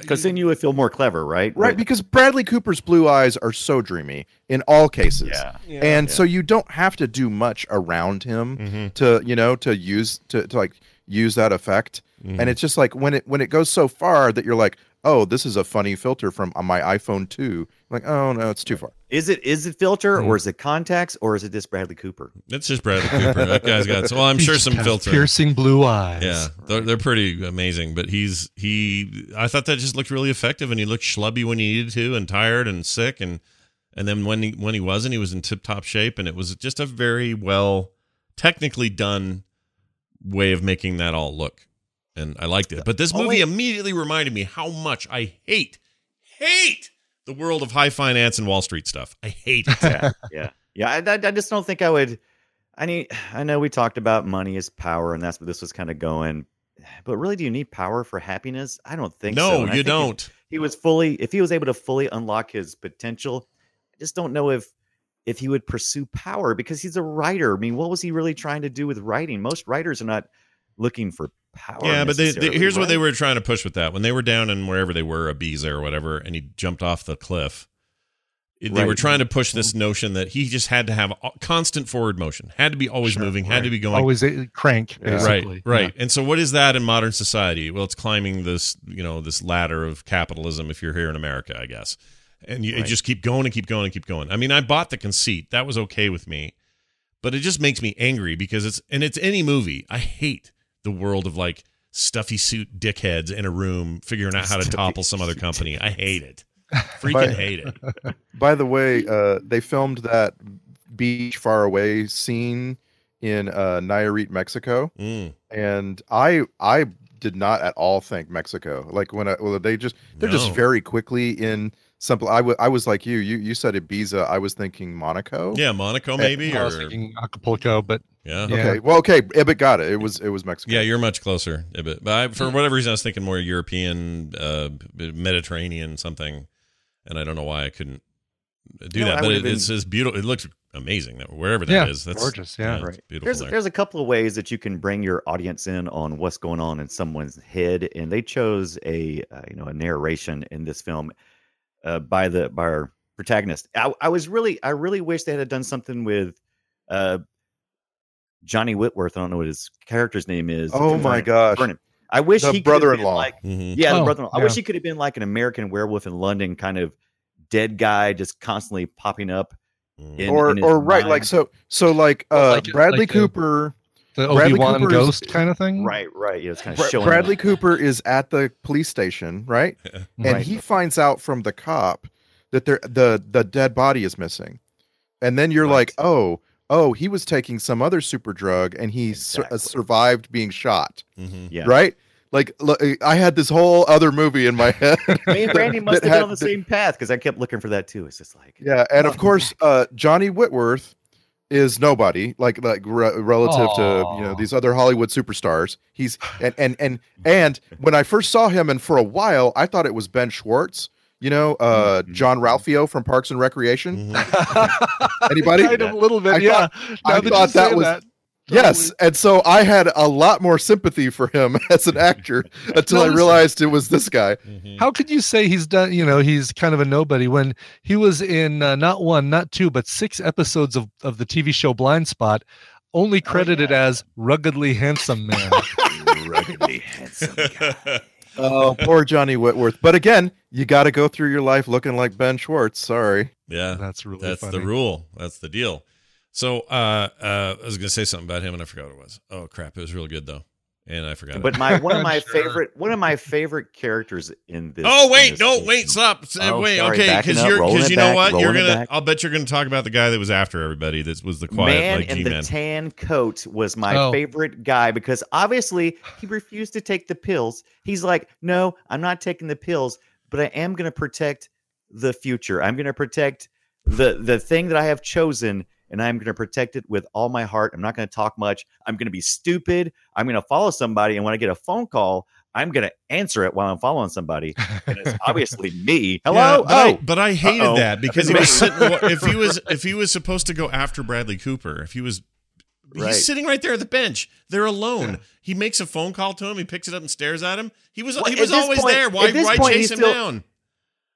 Because then you would feel more clever, right? Right, because Bradley Cooper's blue eyes are so dreamy in all cases. Yeah. and so you don't have to do much around him Mhm. to, you know, to use to, to like use that effect. Mhm. And it's just like when it when it goes so far that you're like, oh, this is a funny filter from my iPhone 2. Like, oh no, it's too far. Is it is it filter Hmm. or is it contacts or is it just Bradley Cooper? it's just Bradley Cooper. that guy's got. Well, I'm He sure some filter. piercing blue eyes. Yeah, they're, they're pretty amazing. But he's he. I thought that just looked really effective, and he looked schlubby when he needed to, and tired and sick, and and then when he when he wasn't, he was in tip top shape, and it was just a very well technically done way of making that all look, and I liked it. But this movie Only- immediately reminded me how much I hate hate the world of high finance and Wall Street stuff. I hate it. yeah, yeah, yeah. I, I, I just don't think I would. I need. I know we talked about money is power, and that's what this was kind of going. But really, do you need power for happiness? I don't think so. no, And you think don't. He was fully. If he was able to fully unlock his potential, I just don't know if if he would pursue power because he's a writer. I mean, what was he really trying to do with writing? Most writers are not looking for power. Yeah, but they, they, necessarily, here's what they were trying to push with that. When they were down in wherever they were, Ibiza or whatever, and he jumped off the cliff, it- they were trying to push this mm-hmm. notion that he just had to have constant forward motion, had to be always Sure, moving, had to be going. Always a crank, basically. Right, right. And so, what is that in modern society? Well, it's climbing this, you know, this ladder of capitalism. If you're here in America, I guess, and you, you just keep going and keep going and keep going. I mean, I bought the conceit; that was okay with me, but it just makes me angry because it's and it's any movie. I hate the world of like stuffy suit dickheads in a room figuring out how to topple some other company. I hate it. Freaking But- hate it. By the way, uh, they filmed that beach far away scene in uh, Nayarit, Mexico, Mm, and I I did not at all think Mexico. Like when I, well, they just they're just very quickly in simple. I I was like you. You you said Ibiza. I was thinking Monaco. yeah, Monaco maybe, I or was thinking Acapulco, but yeah. Yeah. Okay. Well, okay. Ibit got it. It was it was Mexico. Yeah, you're much closer. a bit. But I, for whatever reason, I was thinking more European, uh, Mediterranean something, and I don't know why I couldn't do No, that. I But would've it, it's just beautiful. It looks amazing wherever that Yeah, is. That's gorgeous, yeah. it's Right. beautiful. There's there. there's a couple of ways that you can bring your audience in on what's going on in someone's head, and they chose a uh, you know a narration in this film uh, by the by our protagonist. I, I was really I really wish they had done something with uh, Johnny Whitworth. I don't know what his character's name is. Oh my Vernon- gosh. Vernon. I wish The he could have been brother-in-law. Like, Mhm. yeah, the Oh, brother-in-law. I wish he could have been like an American Werewolf in London, kind of dead guy, just constantly popping up. In- or in or right mind. like so so like uh like- Bradley like Cooper. the Bradley Obi Wan Cooper is- ghost kind of thing, Right, right. Yeah, it's kind of Bra- showing. Bradley Cooper is at the police station, right? And Right. he finds out from the cop that there the the dead body is missing. And then you're like, "Oh, oh, he was taking some other super drug and he sur- uh, survived being shot." Mhm. Yeah. Right? Like look, I had this whole other movie in my head. Me and Randy that must have had been on the the- same path because I kept looking for that too. It's just like, Yeah, and of course, uh, Johnny Whitworth is nobody like like re- relative to you know these other Hollywood superstars. He's and and and and when I first saw him, and for a while, I thought it was Ben Schwartz. You know, uh, Mhm. Jean-Ralphio from Parks and Recreation. Mhm. Anybody? kind of a little bit, I yeah. thought- I Now that you thought that was- Yes, and so I had a lot more sympathy for him as an actor until No, I realized it was this guy. Mhm. How could you say he's done? You know, he's kind of a nobody when he was in uh, not one, not two, but six episodes of of the TV show Blindspot, only credited as ruggedly handsome man. ruggedly handsome guy. Oh, poor Johnny Whitworth. But again, you got to go through your life looking like Ben Schwartz. Sorry. yeah, That's really that's funny. the rule. That's the deal. So uh, uh, I was gonna say something about him, and I forgot what it was. Oh crap! It was real good though, and I forgot. But it. my one of my Sure. favorite one of my favorite characters in this. Oh wait, this no, movie- wait, stop. Oh, wait, sorry, okay, because you're because you know back, what you're gonna. I'll bet you're gonna talk about the guy that was after everybody. That was the quiet man like in G the tan coat was my Oh. favorite guy because obviously he refused to take the pills. He's like, no, I'm not taking the pills, but I am going to protect the future. I'm going to protect the the thing that I have chosen, and I'm going to protect it with all my heart. I'm not going to talk much. I'm going to be stupid. I'm going to follow somebody, and when I get a phone call, I'm going to answer it while I'm following somebody, and it's obviously me. Yeah, Hello. but, I, oh, but I hated Uh-oh. that because he was sitting. If he was if he was supposed to go after Bradley Cooper, if he was. Right. He's sitting right there at the bench. They're alone. He makes a phone call to him. He picks it up and stares at him. He was Well, he was always point- there. Why, why chase him still- down?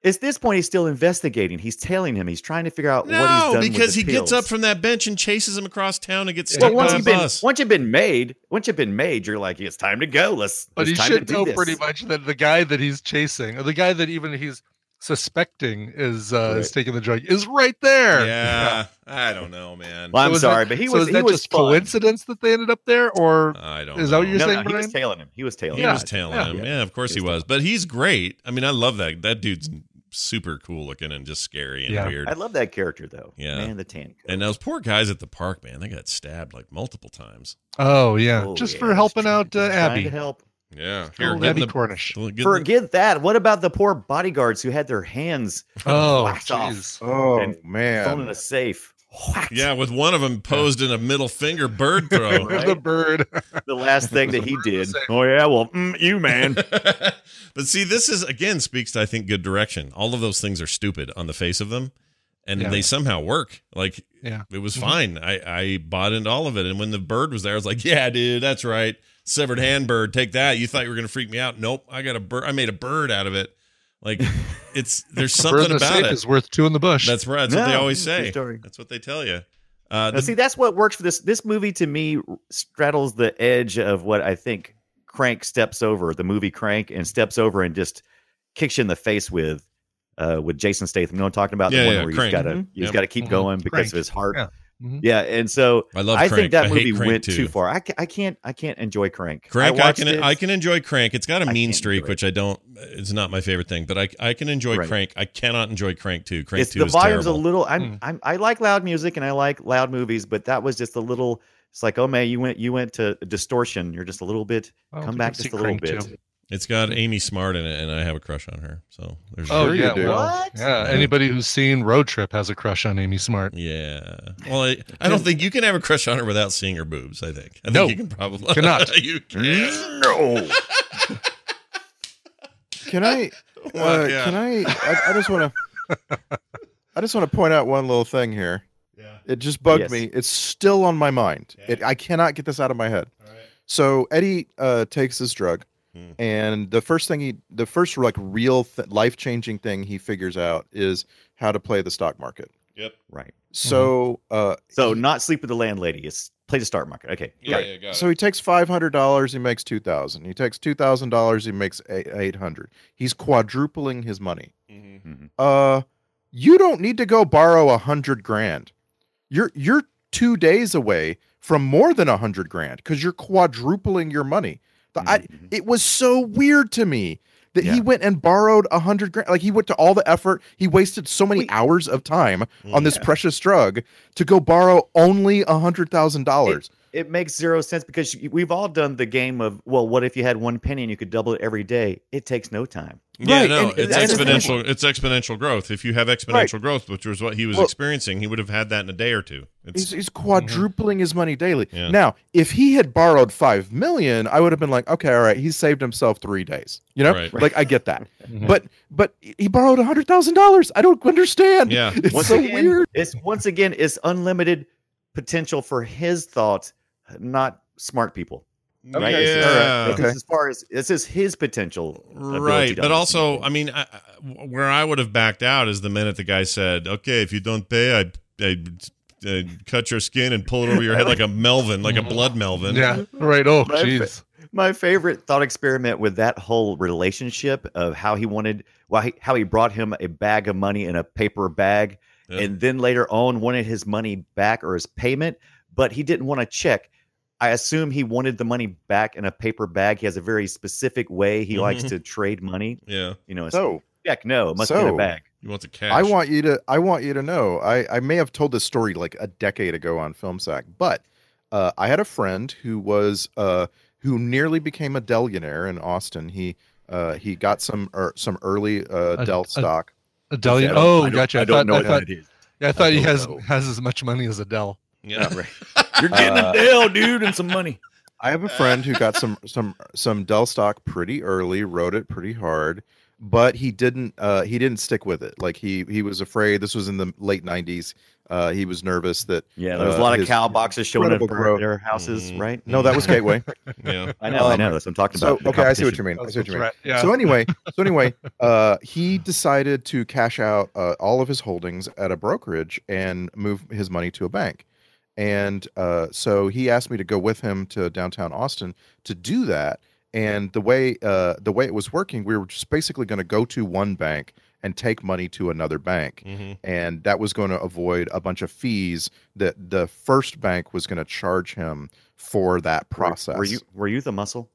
At this point, he's still investigating. He's tailing him. He's trying to figure out what he's No, done with because the he gets up from that bench and chases him across town and gets Yeah, stuck well, once by a you've been bus. once you've been made, once you've been made, you're like, it's time to go. Let's. but it's he time to should do know pretty much that the guy that he's chasing, or the guy that even he's suspecting is uh, is taking the drug, is right there. Yeah, I don't know, man. Well, I'm So sorry, that- but he so was is he that was just fun. coincidence that they ended up there, or I don't. Is that what know. you're No, saying, no, he was tailing him. He was tailing He him. was tailing yeah. him. Yeah, of course he He was was. But he's great. I mean, I love that. That dude's super cool looking and just scary and Yeah. weird. I love that character though. Yeah. man, the tan. coat. And those poor guys at the park, man, they got stabbed like multiple times. oh yeah, Oh, just yeah, for helping trying- out uh, Abbie, to help. Yeah. Little get Abbie the, Cornish. get the- Forget that. What about the poor bodyguards who had their hands Oh whacked off, jeez. Oh And thrown in man. a safe? Whacked. yeah, with one of them posed in a middle finger bird throw. Right. the bird. the last thing that he did. Oh yeah, well, mm, you man. but see, this is again speaks to I think good direction. All of those things are stupid on the face of them, and Yeah. they somehow work. Like Yeah. it was Mhm. fine. I I bought into all of it, and when the bird was there, I was like, yeah, dude, that's right. Severed hand bird, take that. You thought you were gonna freak me out? Nope, I got a bird. I made a bird out of it. Like it's there's something the about safe it. is worth two in the bush. That's right. That's what they always say. story. That's what they tell you. Uh, Now, see, that's what works for this. This movie to me straddles the edge of what I think Crank steps over. The movie Crank and steps over and just kicks you in the face with, uh, with Jason Statham. You know what I'm talking about? Yeah, the one yeah, where Crank. he's got to Mhm. he's Yep. got to keep Mhm. going because Crank. of his heart. Yeah. Yeah, and so I love I Crank. think that I movie went too. too far. I, ca- I can't I can't enjoy Crank. Crank, I, watched can It. I can enjoy Crank. It's got a mean streak, which I don't. It's not my favorite thing, but I I can enjoy Right. Crank. I cannot enjoy Crank two. Crank It's two the is volume's terrible. a little. I'm, Hmm. I'm I like loud music and I like loud movies, but that was just a little. It's like, oh man, you went you went to distortion. You're just a little bit. I don't Come back I've just seen a little bit. two. It's got Amy Smart in it, and I have a crush on her. So there's Oh Sure you yeah, do. well, What? yeah. Anybody who's seen Road Trip has a crush on Amy Smart. Yeah. Well, I, I don't think you can have a crush on her without seeing her boobs. I think. I think No. you can probably Cannot. you can. No. Can I? What? Uh, Yeah. Can I? I, I just want to. I just want to point out one little thing here. Yeah. It just bugged Yes. me. It's still on my mind. It, I cannot get this out of my head. So Eddie uh, takes this drug, Hmm. and the first thing he, the first like real th- life changing thing he figures out is how to play the stock market. Yep. Right. So, uh, So not sleep with the landlady. It's play the stock market. Okay. Yeah. got it. yeah got so he takes five hundred dollars, he makes two thousand. He takes two thousand dollars, he makes eight hundred. He's quadrupling his money. it. Mhm. uh you don't need to go borrow a hundred grand you're you're two days away from more than a hundred grand because you're quadrupling your money The- I, Mhm. it was so weird to me that he went and borrowed a hundred grand like he went to all the effort he wasted so many Wait. hours of time on this precious drug to go borrow only a hundred thousand dollars It makes zero sense because we've all done the game of well, what if you had one penny and you could double it every day? It takes no time. Yeah, Right, no, and it's that's the thing. exponential. It's exponential growth. If you have exponential growth, which was what he was Well- experiencing, he would have had that in a day or two. It's, He's, he's quadrupling his money daily. Yeah. Now, if he had borrowed five million, I would have been like, okay, all right, he's saved himself three days. You know, Right. like I get that. Mhm. But but he borrowed a hundred thousand dollars. I don't understand. Yeah. it's Once so again, weird. It's once again, it's unlimited potential for his thoughts, not smart people. Oh, right? Yeah. This is- Okay. as far as this is his potential. Right, but also, I mean, I, I- where I would have backed out is the minute the guy said, "Okay, if you don't pay, I, I, I cut your skin and pull it over your head like a Melvin, like a mm. blood Melvin." Yeah, right. Oh, My jeez. My favorite thought experiment with that whole relationship of how he wanted, well, he, how he brought him a bag of money in a paper bag, Yeah. and then later on wanted his money back or his payment, but he didn't want a check. I assume he wanted the money back in a paper bag. He has a very specific way he likes Mhm. to trade money. yeah. You know, So check no, it must be in a bag. He wants a cash. I want you to I want you to know. I, I may have told this story like a decade ago on Film Sack, but uh, I had a friend who was uh, who nearly became a Dellionaire in Austin. He uh, he got some er, some early uh, A- Dell stock. Adele. I don't- Oh, I gotcha. I don't thought, know I what thought, that is. yeah, I thought he has know. has as much money as Adele. Yeah. Right. You're getting Uh, a deal, dude, and some money. I have a friend who got some some some Dell stock pretty early, rode it pretty hard, but he didn't uh he didn't stick with it. Like he he was afraid this was in the late 90s. Uh he was nervous that Yeah, there was a uh, lot of his cow boxes showing up incredible for growth. their houses, Mhm. right? no, that was Gateway. yeah. I know, I Um, know. That's what I'm talking so about. okay, I see what you mean. I see what you mean. Right. Yeah. So anyway, so anyway, uh, he decided to cash out uh, all of his holdings at a brokerage and move his money to a bank. And uh, so he asked me to go with him to downtown Austin to do that. And the way uh, the way it was working, we were just basically going to go to one bank and take money to another bank, hmm and that was going to avoid a bunch of fees that the first bank was going to charge him for that Were- process. Were you were you the muscle?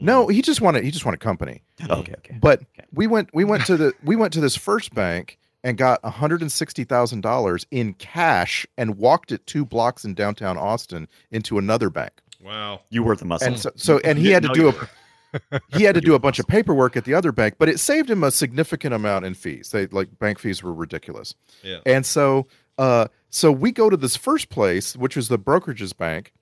No, he just wanted he just wanted company. Okay, okay. But Okay. we went we went to the we went to this first bank and got $160,000 in cash and walked it two blocks in downtown Austin into another bank. Wow. You were the muscle. And so, so and he had to do a he had to do a bunch of paperwork at the other bank, but it saved him a significant amount in fees. They like bank fees were ridiculous. Yeah. And so uh so we go to this first place, which was the brokerage's bank,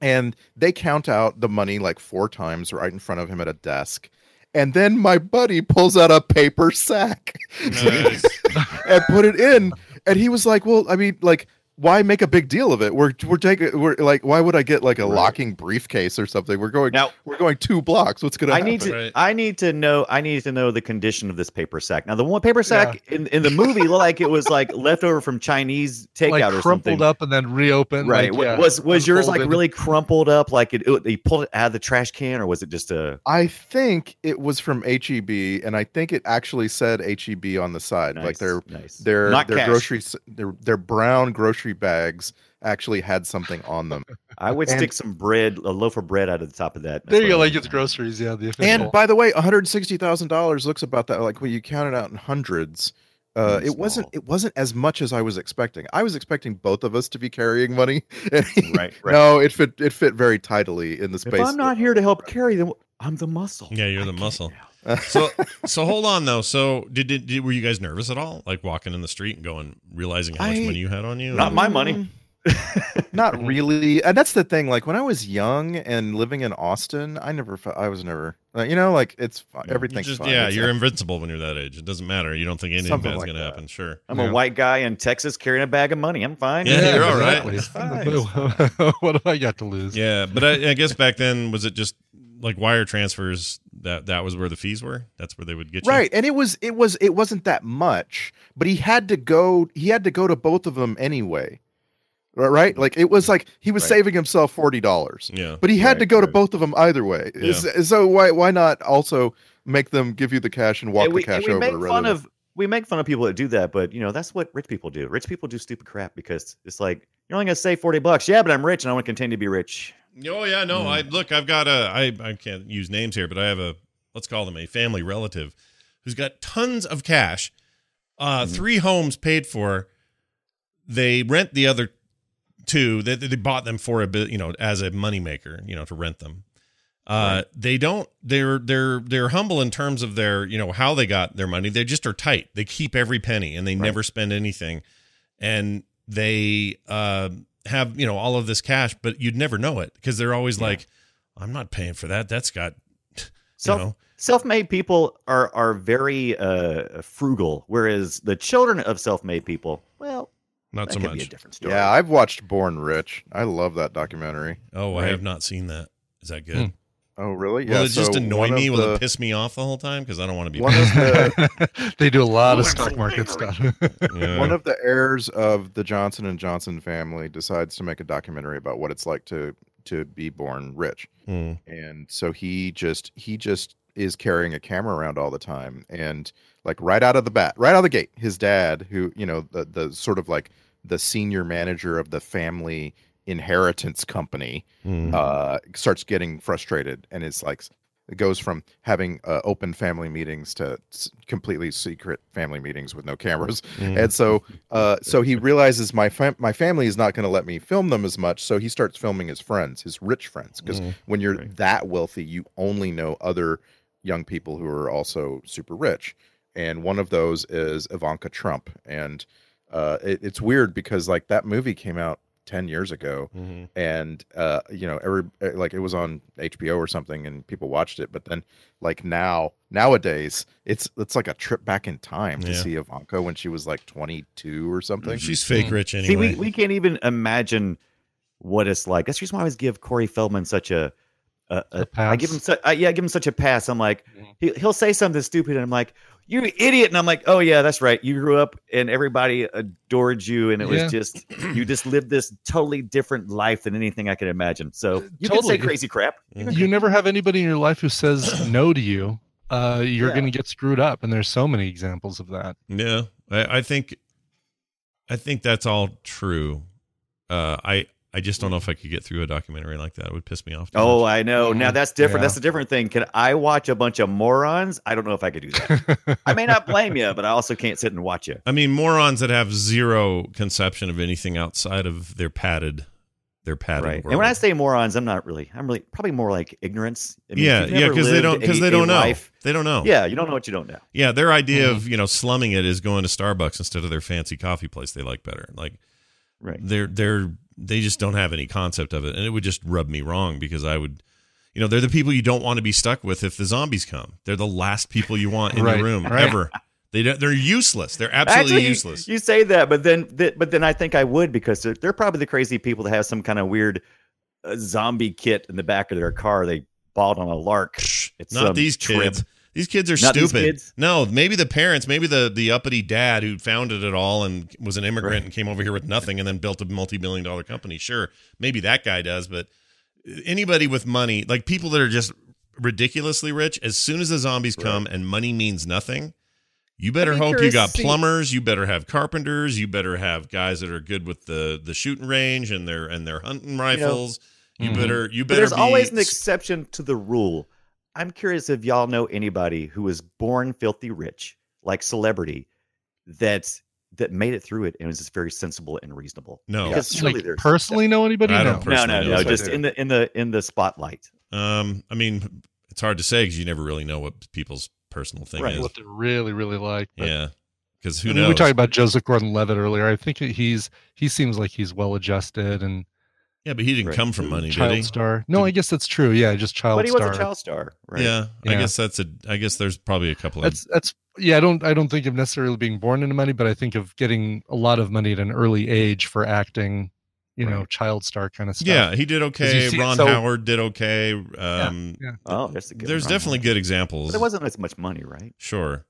and they count out the money like four times right in front of him at a desk. And then my buddy pulls out a paper sack Nice. and put it in. And he was like, Well, I mean, like, why make a big deal of it? We're we're taking we're like, why would I get like a Right. locking briefcase or something? We're going Now we're going two blocks. What's gonna I happen? need to Right. I need to know I need to know the condition of this paper sack. Now the one paper sack in, in the movie looked like it was like leftover from Chinese takeout like or crumpled something. Crumpled up and then reopened. Right. like, yeah, was was yours like really crumpled up like it, it he pulled it out of the trash can or was it just a I think it was from HEB, and I think it actually said HEB on the side, like nice, their nice their Not their cash. grocery s- their their brown grocery grocery bags actually had something on them. I would And- stick some bread, a loaf of bread out of the top of that. There you go, That's what I like it's groceries. Yeah, the official. And by the way, one hundred sixty thousand dollars looks about that. Like when you count it out in hundreds, uh, it wasn't. It wasn't as much as I was expecting. I was expecting both of us to be carrying money. Right, right. No, it fit. It fit very tidily in the space. If I'm not here to help carry them, I'm the muscle. Yeah, you're I the muscle. now. So so hold on though. So did, did, did were you guys nervous at all? Like walking in the street and going realizing how much I- money you had on you? Not my money. not really and that's the thing like when i was young and living in austin i never fe- i was never you know like it's fi- You everything's just fine. yeah, It's, you're uh, invincible when you're that age. It doesn't matter. You don't think anything bad's like gonna that. happen. Sure. I'm Yeah. a white guy in Texas carrying a bag of money. I'm fine. Yeah, you're all right. exactly. what do I got to lose? Yeah, but I, I guess back then was it just like wire transfers that that was where the fees were? That's where they would get you. right and it was it was it wasn't that much but he had to go he had to go to both of them anyway Ri- right like it was like he was Right. saving himself $40 Yeah. but he had to Right, go to both of them either way Is- so why why not also make them give you the cash and walk And we, the cash and we over make fun than- of we make fun of people that do that, but you know that's what rich people do. Rich people do stupid crap because it's like you're only gonna save forty bucks. Yeah, but I'm rich and I want to continue to be rich. Oh yeah, no. Mm. I look. I've got a. I I can't use names here, but I have a. Let's call them a family relative, who's got tons of cash, uh, Mm-hmm. three homes paid for. They rent the other two. They they bought them for a bit, you know, as a moneymaker, you know, to rent them. Uh, they don't. They're they're they're humble in terms of their, you know, how they got their money. They just are tight. They keep every penny and they never spend anything, and they uh, have you know all of this cash, but you'd never know it because they're always like, I'm not paying for that. That's got you Self know. self-made people are are very uh, frugal, whereas the children of self-made people, well, Not that so could be a much. different story. yeah i've watched born rich i love that documentary Oh, I have not seen that. Is that good? Hmm. Oh really Will it just so annoy me? of Will the- it piss me off the whole time? Because I don't want to be. one of the they do a lot of stock market stuff. Yeah. One of the heirs of the Johnson and Johnson family decides to make a documentary about what it's like to to be born rich. Hmm. And so he just he just is carrying a camera around all the time and like right out of the bat, right out of the gate, his dad who, you know, the the sort of like the senior manager of the family inheritance company Hmm. uh starts getting frustrated and it's like it goes from having uh, open family meetings to s- completely secret family meetings with no cameras Hmm. and so uh so he realizes my fam- my family is not going to let me film them as much so he starts filming his friends his rich friends because Mm. when you're Right. that wealthy you only know other young people who are also super rich and one of those is Ivanka Trump and uh it, it's weird because like that movie came out 10 years ago Mhm. and uh you know every uh, like it was on HBO or something and people watched it but then like now nowadays it's it's like a trip back in time to Yeah. see Ivanka when she was like 22 or something She's fake Hmm. rich anyway. See, we, we can't even imagine what it's like. That's the reason why I always give Corey Feldman such a. a, a A I give him pass? such, I, yeah, I give him such a pass. I'm like, Mhm. he, he'll say something stupid, and I'm like, "You idiot!" And I'm like, "Oh yeah, that's right. You grew up, and everybody adored you, and it Yeah. was just you just lived this totally different life than anything I could imagine." So you can Totally. say crazy crap. You never have anybody in your life who says no to you. Uh, you're Yeah. going to get screwed up, and there's so many examples of that. Yeah, I, I think, I think that's all true. Uh, I I just don't know if I could get through a documentary like that. It would piss me off. too Oh, much. I know. Now that's different. Yeah. That's a different thing. Can I watch a bunch of morons? I don't know if I could do that. I may not blame you, but I also can't sit and watch you. I mean, morons that have zero conception of anything outside of their padded, their padded Right. world. And when I say morons, I'm not really. I'm really probably more like ignorance. I mean, yeah, yeah, because they don't because they don't know. life- They don't know. Yeah, you don't know what you don't know. Yeah, their idea Mm-hmm. of you know slumming it is going to Starbucks instead of their fancy coffee place they like better. Like Right. they're they're they just don't have any concept of it, and it would just rub me wrong because I would, you know, they're the people you don't want to be stuck with if the zombies come. They're the last people you want in Right, your room right. ever. They don't, they're useless. They're absolutely Actually, useless. You, say that, but then th- but then I think I would because they're, they're probably the crazy people that have some kind of weird uh, zombie kit in the back of their car they bought on a lark. It's Not these trip. kids. These kids are Not stupid. kids? No, maybe the parents, maybe the the uppity dad who founded it all and was an immigrant Right. and came over here with nothing and then built a multi-billion dollar company. Sure, maybe that guy does, but anybody with money, like people that are just ridiculously rich, as soon as the zombies come and money means nothing, You better hope you got plumbers. You better have carpenters. You better have guys that are good with the the shooting range and their and their hunting rifles. You, Mhm. better you But better there's be always an exception to the rule. I'm curious if y'all know anybody who was born filthy rich, like celebrity, that that made it through it and was just very sensible and reasonable. No. because surely like there's personally know anybody? I No. don't no, personally no, know no, just in the in the in the spotlight. Um, I mean, it's hard to say because you never really know what people's personal thing Right. is. What they really, really like. but- Yeah, because who I mean, knows? we talked about Joseph Gordon-Levitt earlier. I think he's he seems like he's well adjusted and yeah, but he didn't Right. come from money, did child he? star. No, I guess that's true. Yeah, just child star. but he was a child star, right? Yeah, I guess that's a. I guess there's probably a couple of. That's that's yeah. I don't I don't think of necessarily being born into money, but I think of getting a lot of money at an early age for acting. You know, child star kind of stuff. yeah, he did okay. see- Ron so- Howard did okay. Um, yeah. Oh, that's a good there's one. definitely good examples. But there wasn't as much money, right? Sure,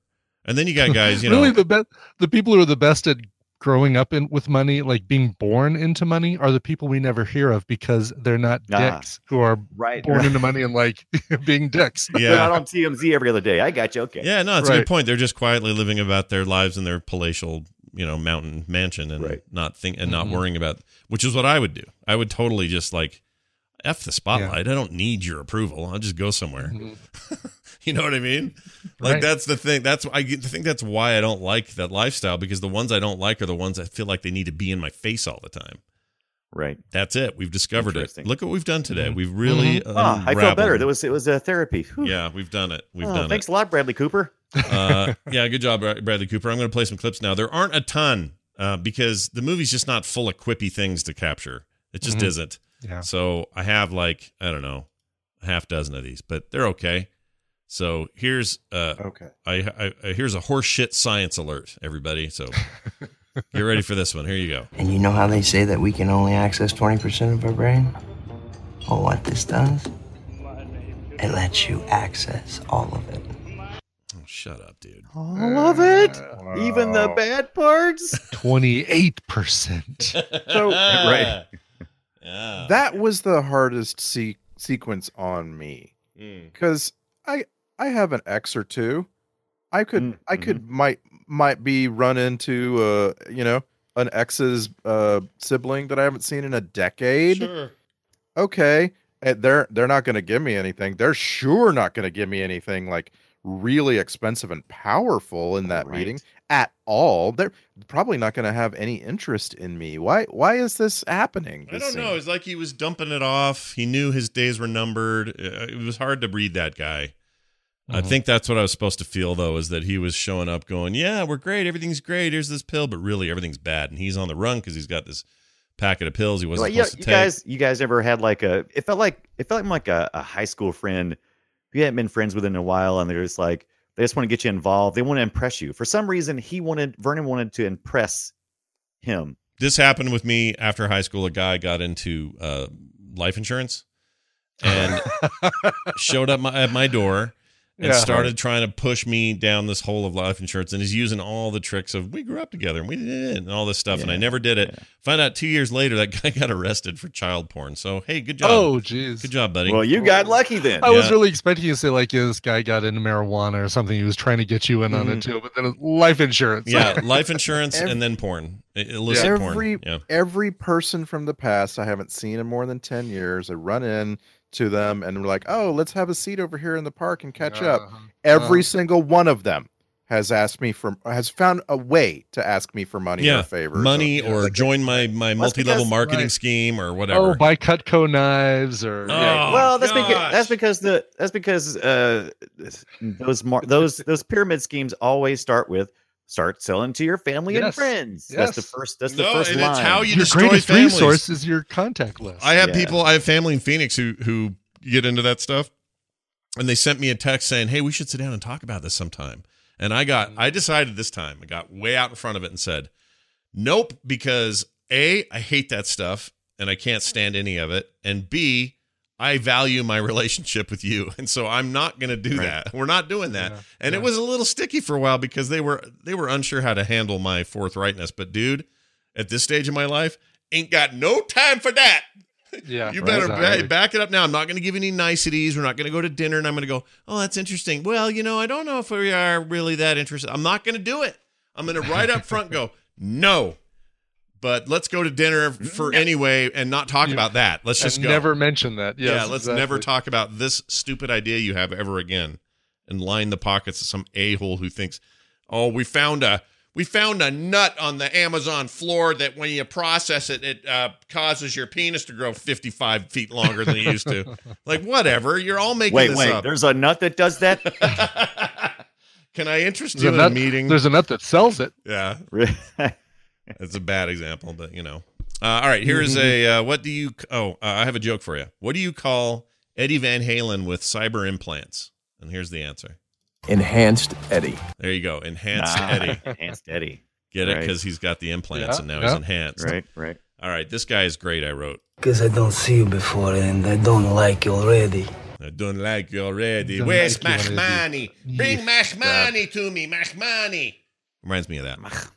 and then you got guys. You really, know, the best the people who are the best at growing up in with money, like being born into money, are the people we never hear of because they're not Ah. dicks who are Right. born into money and like being dicks. They're yeah, not on TMZ every other day. I got you. Okay. yeah. No, it's a good point. They're just quietly living about their lives in their palatial, you know, mountain mansion and Right. not think and not Mhm. worrying about. Which is what I would do. I would totally just like. F the spotlight. I don't need your approval. I'll just go somewhere. Mhm. You know what I mean? Like Right. that's the thing. That's I think that's why I don't like that lifestyle because the ones I don't like are the ones I feel like they need to be in my face all the time. Right. That's it. We've discovered it. Interesting. Look what we've done today. Mhm. We've really Ah, I feel better. That was it was a therapy. Whew. yeah, we've done it. We've Oh, done thanks it. Thanks a lot, Bradley Cooper. Uh, yeah, good job, Bradley Cooper. I'm going to play some clips now. There aren't a ton uh, because the movie's just not full of quippy things to capture. It just Mhm. isn't. Yeah. So I have like I don't know, a half dozen of these, but they're okay. So here's uh, Okay. I, I, I here's a horseshit science alert, everybody. So get ready for this one. Here you go. And you know how they say that we can only access 20% of our brain? Well, what this does, it lets you access all of it. Oh, shut up, dude. All of it, Uh, even the bad parts. Twenty-eight percent. So- Right. Yeah. That was the hardest se- sequence on me Mm. because I I have an X or two. I could Mm, I could might might be run into uh you know an ex's uh sibling that I haven't seen in a decade. Sure. Okay, and they're they're not going to give me anything. They're sure not going to give me anything like really expensive and powerful in that Right. meeting at all. They're probably not going to have any interest in me. Why why is this happening? I don't scene? know. It's like he was dumping it off. He knew his days were numbered. Uh, It was hard to read that guy. I Mhm. think that's what I was supposed to feel though, is that he was showing up going, "Yeah, we're great, everything's great. Here's this pill," but really everything's bad, and he's on the run because he's got this packet of pills he wasn't Well, yeah, supposed you to take. guys, you guys ever had like a? It felt like it felt like a, a high school friend who you hadn't been friends with in a while, and they're just like they just want to get you involved. They want to impress you. For some reason, he wanted Vernon wanted to impress him. this happened with me after high school. A guy got into uh, life insurance and showed up my, at my door and Yeah. started trying to push me down this hole of life insurance. And he's using all the tricks of we grew up together and we did it and all this stuff. and I never did it. Find out two years later that guy got arrested for child porn. So hey, good job. Oh, jeez. good job, buddy. Well, you got lucky then. I was really expecting you to say like yeah, this guy got into marijuana or something. He was trying to get you in on it mm-hmm. too, but then life insurance. yeah, life insurance Ev- and then porn, I- illicit every porn. Yeah. every person from the past I haven't seen in more than 10 years. I run in to them and we're like, "Oh, let's have a seat over here in the park and catch up." Uh-huh. Every Uh, single one of them has asked me for has found a way to ask me for money Yeah, or favors. money So, or like, join my my multi-level because- marketing right. scheme or whatever. Oh, buy Cutco knives or Oh, well, that's because that's because the that's because uh, those mar- those those pyramid schemes always start with start selling to your family and friends. Yes, friends. That's the first. That's the first and line. it's how you your destroy greatest families. resource is your contact list. I have Yeah. people, I have family in Phoenix who who get into that stuff, and they sent me a text saying, "Hey, we should sit down and talk about this sometime." And I got, mm. I decided this time, I got way out in front of it and said, "Nope," because a, I hate that stuff and I can't stand any of it, and b, I value my relationship with you, and so I'm not going to do Right. that. We're not doing that. Yeah, And it was a little sticky for a while because they were they were unsure how to handle my forthrightness. But dude, at this stage of my life, ain't got no time for that. Yeah. You better exactly. ba- back it up now. I'm not going to give any niceties. We're not going to go to dinner and I'm going to go, oh, that's interesting. Well, you know, I don't know if we are really that interested. I'm not going to do it. I'm going to right up front go, no. But let's go to dinner for anyway and not talk about that. Let's just go. never mention that. Yes, yeah, let's exactly. never talk about this stupid idea you have ever again and line the pockets of some a-hole who thinks, oh, we found a we found a nut on the Amazon floor that when you process it, it uh, causes your penis to grow 55 feet longer than it used to. like, whatever. You're all making Wait, this wait. up. There's a nut that does that. Can I interest There's you a, in nut, a meeting? there's a nut that sells it. yeah, it's a bad example, but you know. Uh, all right, here's a uh, what do you? Oh, uh, I have a joke for you. What do you call Eddie Van Halen with cyber implants? And here's the answer. Enhanced Eddie. There you go, enhanced Nah, Eddie. Enhanced Eddie. Get it? Right. Because he's got the implants Yeah, and now yeah. he's enhanced. Right, right. All right, this guy is great. I wrote. Because I don't see you before and I don't like you already. I don't like you already. Don't Where's like you Mash. Money? Bring Mash Money to me. Mash Money. Reminds me of that.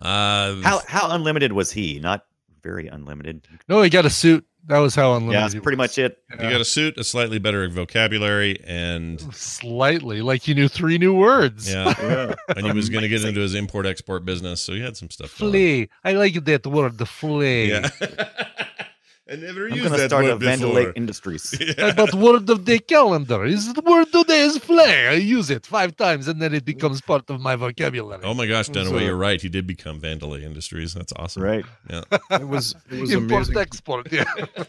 Uh, How how unlimited was he? Not very unlimited. No, he got a suit. That was how unlimited. Yeah, that's pretty was. much it. you got a suit, a slightly better vocabulary, and Slightly, like he knew three new words. yeah, and he was going to get into his import export business, so he had some stuff. going. Flea. I like that word, the flea. Yeah. I never I'm used gonna that start word a Vandal before. Lake Industries. Uh, But word of the calendar is the word of the is flea. I use it five times and then it becomes part of my vocabulary. Oh my gosh, Dunaway, So- you're right. He did become Vandelay Industries. That's awesome. Right. Yeah. It was it was Import amazing. export. Yeah.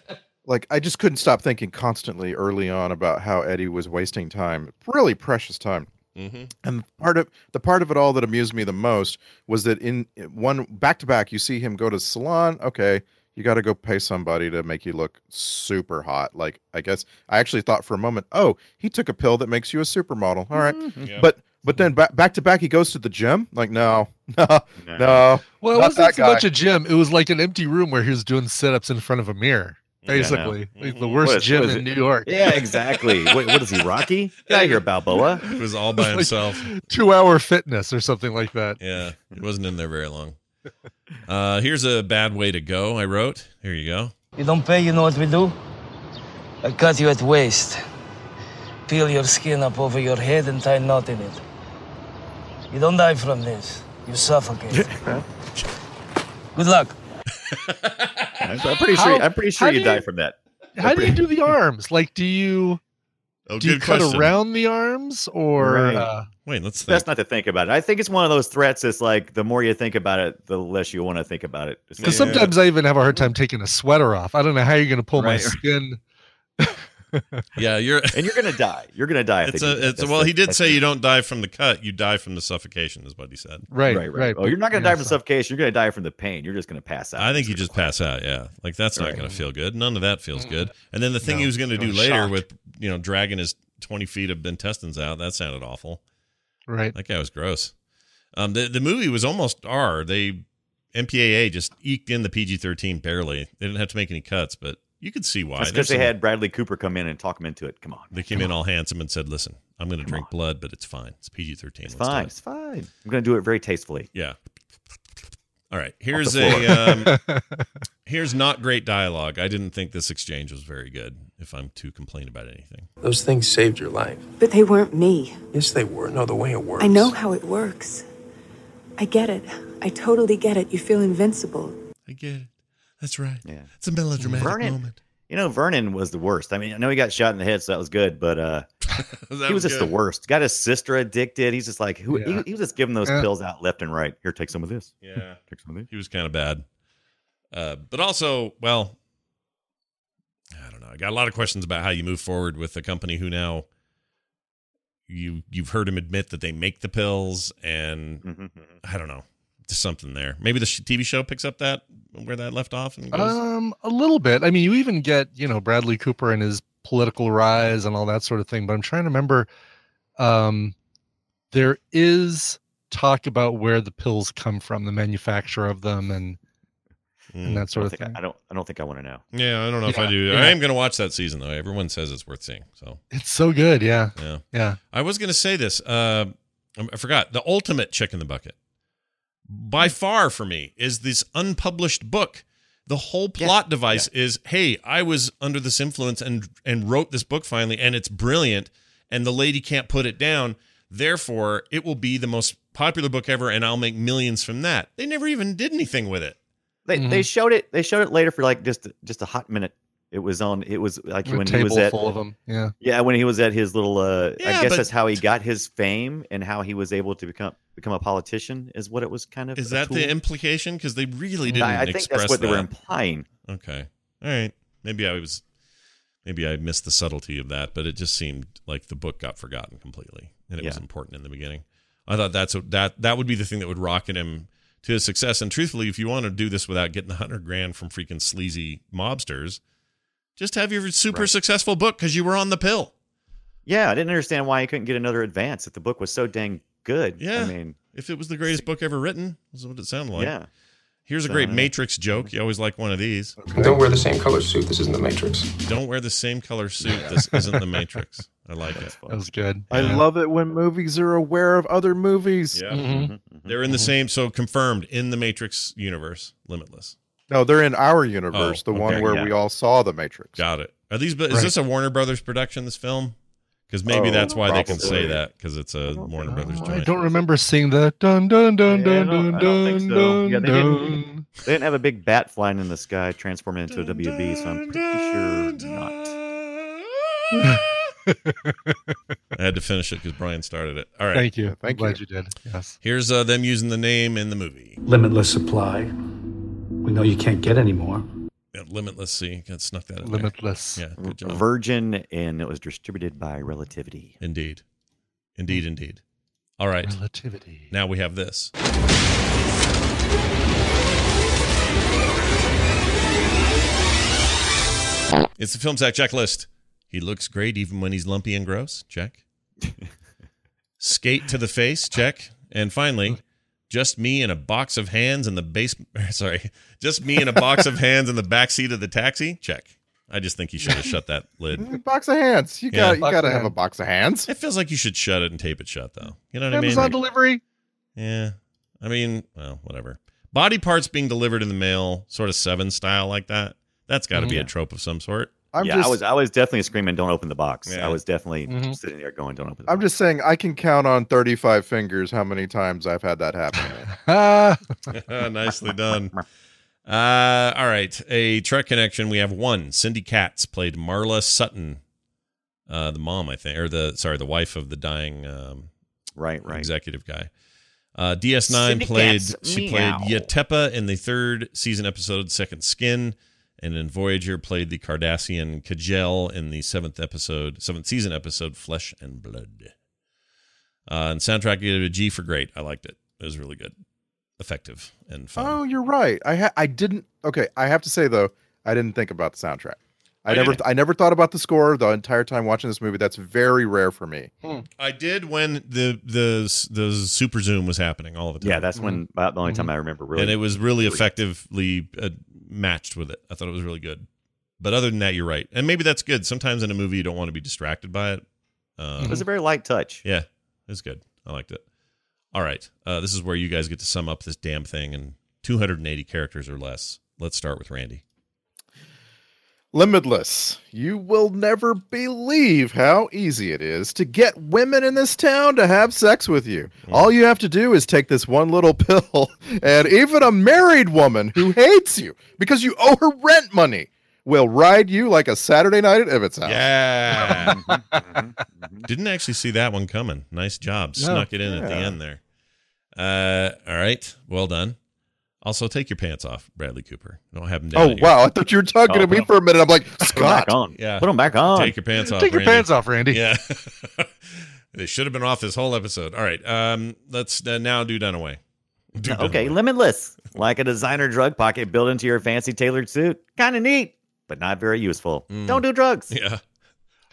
like I just couldn't stop thinking constantly early on about how Eddie was wasting time, really precious time. hmm And part of the part of it all that amused me the most was that in one back to back, you see him go to the salon. Okay, you got to go pay somebody to make you look super hot. Like I guess I actually thought for a moment, oh, he took a pill that makes you a supermodel. All right, Yeah. but but then back back to back, he goes to the gym. Like no, no, No. no. Well, it wasn't that so guy. much a gym. It was like an empty room where he was doing sit ups in front of a mirror. Basically, like the Mhm. worst What is- gym in? New York. Yeah, exactly. Wait, what is he, Rocky? Get out of here, Balboa. He was all by Like- himself. Two hour fitness or something like that. Yeah, he wasn't in there very long. Uh, here's a bad way to go. I wrote. Here you go. You don't pay, you know what we do? I cut you at waist. Peel your skin up over your head and tie a knot in it. You don't die from this. You suffocate. Good luck. I'm I'm pretty sure. How- I'm pretty sure how you die from that. How do you do the arms? Like, do you Oh, do you cut question. around the arms or? Right. Uh, Wait, let's It's think. best not to think about it. I think it's one of those threats. It's like the more you think about it, the less you want to think about it. Because like, sometimes I even have a hard time taking a sweater off. I don't know how you're going to pull my skin. Yeah, you're. and you're gonna die. You're gonna die. It's a. It's a, well. the- He did that's say the- you don't die from the cut. You die from the suffocation, is what he said. Right, Right, right. right. Oh, you're not gonna yeah, die from so- suffocation. You're gonna die from the pain. You're just gonna pass out. I think you just pass out. Yeah, like that's not going to feel good. None of that feels good. And then the thing No, he was going to I do was later shocked. with you know dragging his twenty feet of intestines out that sounded awful. Right. That guy was gross. Um, the the movie was almost R. They MPAA just eked in the PG thirteen barely. They didn't have to make any cuts, but you could see why. That's because they some- had Bradley Cooper come in and talk him into it. Come on, They came in all handsome and said, "Listen, I'm going to drink blood, but it's fine. It's PG thirteen. it's fine. It's fine. I'm gonna do it very tastefully. Yeah. All right. Here's a um, here's not great dialogue. I didn't think this exchange was very good. If I'm to complain about anything, Those things saved your life. But they weren't me. Yes, they were. No, the way it works. I know how it works. I get it. I totally get it. You feel invincible. I get it. That's right. Yeah. It's a melodramatic Vernon- moment. You know, Vernon was the worst. I mean, I know he got shot in the head, so that was good, but uh, That he was just good. the worst. Got his sister addicted. He's just like, who? Yeah. He, he was just giving those Yeah. pills out left and right. Here, take some of this. Yeah. Take some of this. He was kind of bad. Uh, but also, well, I don't know. I got a lot of questions about how you move forward with a company who now you you've heard him admit that they make the pills, and Mhm. I don't know, just something there. Maybe the TV show picks up that where that left off and goes. Um, a little bit. I mean, you even get you know Bradley Cooper and his political rise and all that sort of thing. But I'm trying to remember. Um, there is talk about where the pills come from, the manufacturer of them, and Mm. and that sort of think thing. I don't. I don't think I want to know. Yeah, I don't know if I do. yeah. I am going to watch that season though. Everyone says it's worth seeing. So It's so good. Yeah, yeah, yeah. I was going to say this. Uh, I forgot the ultimate chick in the bucket. By far for me is this unpublished book The whole plot device is, hey, I was under this influence and and wrote this book finally, and it's brilliant, and the lady can't put it down. Therefore, it will be the most popular book ever, and I'll make millions from that. They never even did anything with it. They Mhm. they showed it. They showed it later for like just just a hot minute. It was on. It was like when he was at full of them. Yeah. yeah when he was at his little. uh Yeah, I guess that's how he got his fame and how he was able to become become a politician. Is what it was kind of. Is that the implication? Because they really didn't I, I think that's what they were implying. Okay. All right. Maybe I was maybe I missed the subtlety of that, but it just seemed like the book got forgotten completely and it was important in the beginning. I thought that's what that that would be the thing that would rocket him to his success. And truthfully, if you want to do this without getting a hundred grand from freaking sleazy mobsters, just have your super Right. successful book because you were on the pill. Yeah, I didn't understand why he couldn't get another advance if the book was so dang good. Yeah. I mean, If it was the greatest book ever written, is what it sounded like. yeah. Here's a great yeah. Matrix joke. You always like one of these. Don't wear the same color suit. This isn't the Matrix. Don't wear the same color suit. This isn't the Matrix. I like it. That was good. I Yeah. love it when movies are aware of other movies. Yeah. Mhm. They're in the mm-hmm. same, so confirmed in the Matrix universe, Limitless. No, they're in our universe, Oh, the one where yeah. we all saw the Matrix. Got it. Are these? Is Right. this a Warner Brothers production? This film? Because maybe Oh, that's why they can say that because it's a Warner Brothers Oh, I don't remember seeing the dun dun dun Yeah, I dun dun I don't think dun so. dun Yeah, they didn't- dun. They didn't have a big bat flying in the sky transforming into a WB, so I'm pretty sure not. I had to finish it because Brian started it. All right. Thank you. thank I'm glad you. you did. Yes. Here's uh, them using the name in the movie. limitless supply. We know you can't get any more. Yeah, Limitless. See, got snuck that in there. Limitless. Yeah, good job. Virgin, and it was distributed by Relativity. Indeed, indeed, indeed. All right. Relativity. Now we have this. It's the film sack checklist. He looks great even when he's lumpy and gross. Check. Skate to the face. Check. And finally, just me and a box of hands in the base. Sorry, just me and a box of hands in the back seat of the taxi. Check. I just think you should have shut that lid. Box of hands. You Yeah. got you got to of have a box of hands. It feels like you should shut it and tape it shut, though. You know what I mean? Amazon Like- delivery. Yeah. I mean, well, whatever. Body parts being delivered in the mail, sort of seven style like that. That's got to be mm-hmm. a trope of some sort. I'm yeah, just I was I was definitely screaming, "Don't open the box!" Yeah. I was definitely Mhm. sitting there going, "Don't open." The I'm box. just saying I can count on 35 fingers how many times I've had that happen. Ah, Nicely done. Uh, all right. A Trek connection. We have one. Cindy Katz played Marla Sutton, uh, the mom, I think, or the sorry, the wife of the dying um, right, right. executive guy. Uh, DS9 Cindy played Katz, she meow. played Yteppa in the third season episode Second Skin, and in Voyager played the Cardassian Kejal in the seventh episode seventh season episode Flesh and Blood. Uh, and soundtrack I gave it a G for great. I liked it. It was really good, effective, and fun. Oh, you're right. I ha- I didn't. Okay, I have to say though, I didn't think about the soundtrack. I Oh, never yeah. I never thought about the score the entire time watching this movie. That's very rare for me. I did when the the the super zoom was happening all the time. Yeah, that's when about the only time I remember really. and it was really effectively uh, matched with it. I thought it was really good. But other than that, you're right, and maybe that's good. Sometimes in a movie, you don't want to be distracted by it. Um, it was a very light touch. yeah, it was good. I liked it. All right, uh, this is where you guys get to sum up this damn thing in 280 characters or less. Let's start with Randy. Limitless. You will never believe how easy it is to get women in this town to have sex with you. All you have to do is take this one little pill, and even a married woman who hates you because you owe her rent money will ride you like a Saturday night at Ibbott's house. Yeah, Mhm. didn't actually see that one coming. Nice job, No, snuck it in at the end there. Uh, all right, well done. Also, take your pants off, Bradley Cooper. Don't have them down. Oh here. wow! I thought you were talking Oh, to me well. for a minute. I'm like Put them Scott. back on. Yeah. Put them back on. Take your pants off. take your Randy. pants off, Randy. Yeah. they should have been off this whole episode. All right. Um, let's uh, now do Dunaway. Do okay, Dunaway. limitless. Like a designer drug pocket built into your fancy tailored suit. Kind of neat, but not very useful. Mm. Don't do drugs. Yeah.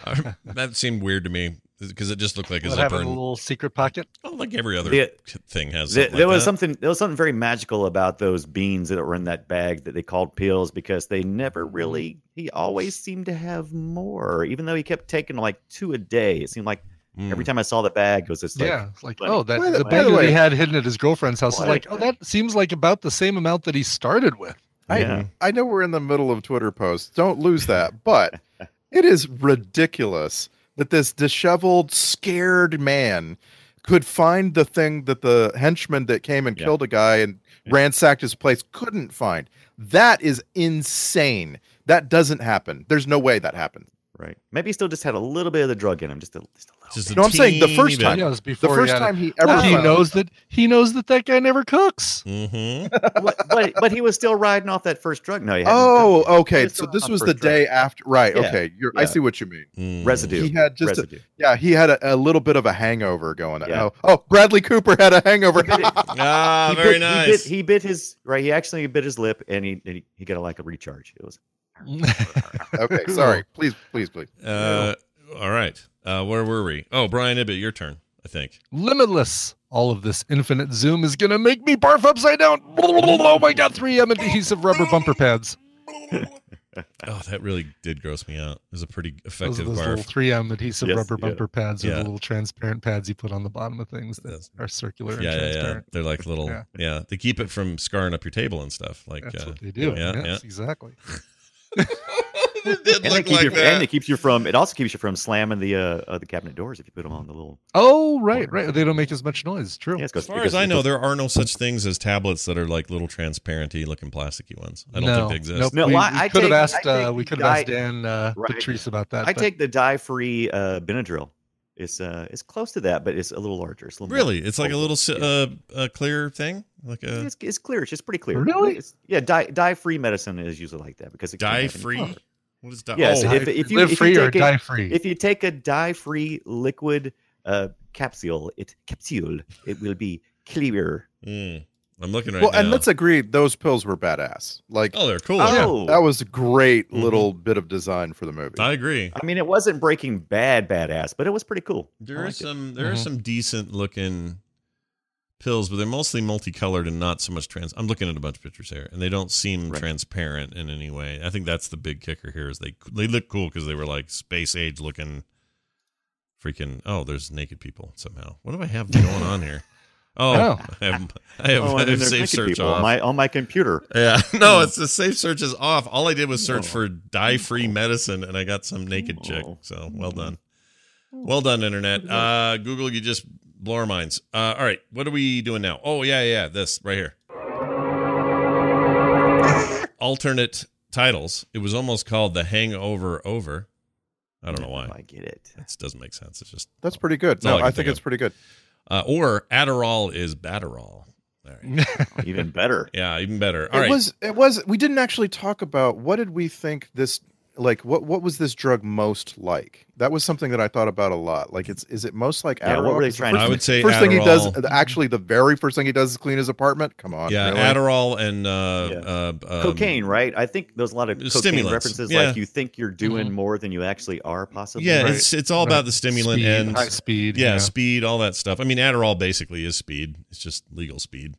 Um, that seemed weird to me because it just looked like a What, having zipper. a little secret pocket. oh, like every other The- thing has. There, there like was that. something. There was something very magical about those beans that were in that bag that they called pills because they never really. He always seemed to have more, even though he kept taking like two a day. It seemed like Mm. every time I saw the bag, it was just like, yeah, it's like oh, that the- the bag that he had hidden at his girlfriend's house is What? like oh, that seems like about the same amount that he started with. I Yeah. I know we're in the middle of Twitter posts. Don't lose that. But it is ridiculous that this disheveled, scared man could find the thing that the henchman that came and Yeah. killed a guy and ransacked his place couldn't find. That is insane. That doesn't happen. There's no way that happens. Right. Maybe he still just had a little bit of the drug in him, just a, just a little. Just a No, I'm saying the first bit. time. Yeah, it was The first he time he ever Well, he found- knows that he knows that that guy never cooks. Mm-hmm. but, but but he was still riding off that first drug. No, he hadn't Oh, done it. He okay. So this was the drug. day after. Right. Yeah, Okay. You're, I see what you mean. Mm. residue. He had just a, residue. yeah. He had a, a little bit of a hangover going. Yeah. Oh, oh, Bradley Cooper had a hangover. Ah, he very bit, nice. He bit, he bit his right. He actually bit his lip, and he and he, he got a, like a recharge. It was okay. Sorry. Please, please, please. Uh, all right. Uh, where were we? Oh, Brian Ibbott, your turn. I think. Limitless. All of this infinite zoom is gonna make me barf upside down. Oh my god, 3M adhesive rubber bumper pads. Oh, that really did gross me out. It was a pretty effective those barf. little 3M adhesive Yes, rubber yeah. bumper pads are Yeah. the little transparent pads you put on the bottom of things that That's- are circular and yeah, yeah, yeah. transparent. They're like little. Yeah. Yeah. they keep it from scarring up your table and stuff. Like That's uh, what they do. Yeah, yes, yeah. exactly. It did and, it look keeps like you, that. and it keeps you from. It also keeps you from slamming the uh, uh the cabinet doors if you put them on the little. Oh, right, right. They don't make as much noise. True. Yeah, As far because as I know, there are no such things as tablets that are like little transparenty looking plasticky ones. I don't no, think they exist. Nope. No, we, well, I- we I could have take- I asked. Uh, take we could have asked di- Dan uh, Right. Patrice about that. I but- take the dye-free uh, Benadryl. It's uh, it's close to that, but it's a little larger. It's a little more Really, it's like a little Yeah. uh, uh, clear thing, like a It's, it's clear. It's just pretty clear. Really? It's, yeah, dye dye-free medicine is usually like that because it can't have any dye-free. color. What is dye? Yes, oh, if, if you live if free you or take a- die free. If you take a dye-free liquid uh, capsule, it capsule, it will be clear. mm, I'm looking right now. well, now. and let's agree, those pills were badass. Like oh, they're cool. Oh, that was a great Mhm. little bit of design for the movie. I agree. I mean, it wasn't Breaking Bad badass, but it was pretty cool. There are liked it. some there are Mhm. some decent looking pills, but they're mostly multicolored and not so much trans. I'm looking at a bunch of pictures here, and they don't seem Right. transparent in any way. I think that's the big kicker here. Is they they look cool because they were like space age looking, freaking. Oh, there's naked people somehow. What do I have going on here? Oh, Oh. I have I have, Oh, I have safe search people off. on my on my computer. Yeah, no, it's the safe search is off. All I did was search Oh. for dye-free medicine, and I got some naked chick. Oh. So well done, well done, internet. Uh, Google, you just blow our minds. Uh, all right, what are we doing now? Oh yeah, yeah, this right here. Alternate titles. It was almost called The Hangover Over. I don't know why. I get it. It doesn't make sense. It's just That's pretty good. No, I I think think it's of. pretty good. Uh, or Adderall is Batterall. All right. Even better. Yeah, even better. All it right. was it was we didn't actually talk about what did we think this like what what was this drug most like? That was something that I thought about a lot. Like it's is it most like Yeah, Adderall? what were they 'Cause the trying to first I would say first thing he does actually the very first thing he does is clean his apartment. Come on. yeah, really? Adderall and uh, Yeah. uh, um, cocaine, right? I think there's a lot of cocaine Stimulants, references. yeah. Like you think you're doing Mhm. more than you actually are, possibly. Yeah, Right. it's it's all Right. about the stimulant Speed, and high speed. yeah, speed, all that stuff. I mean, Adderall basically is speed. It's just legal speed.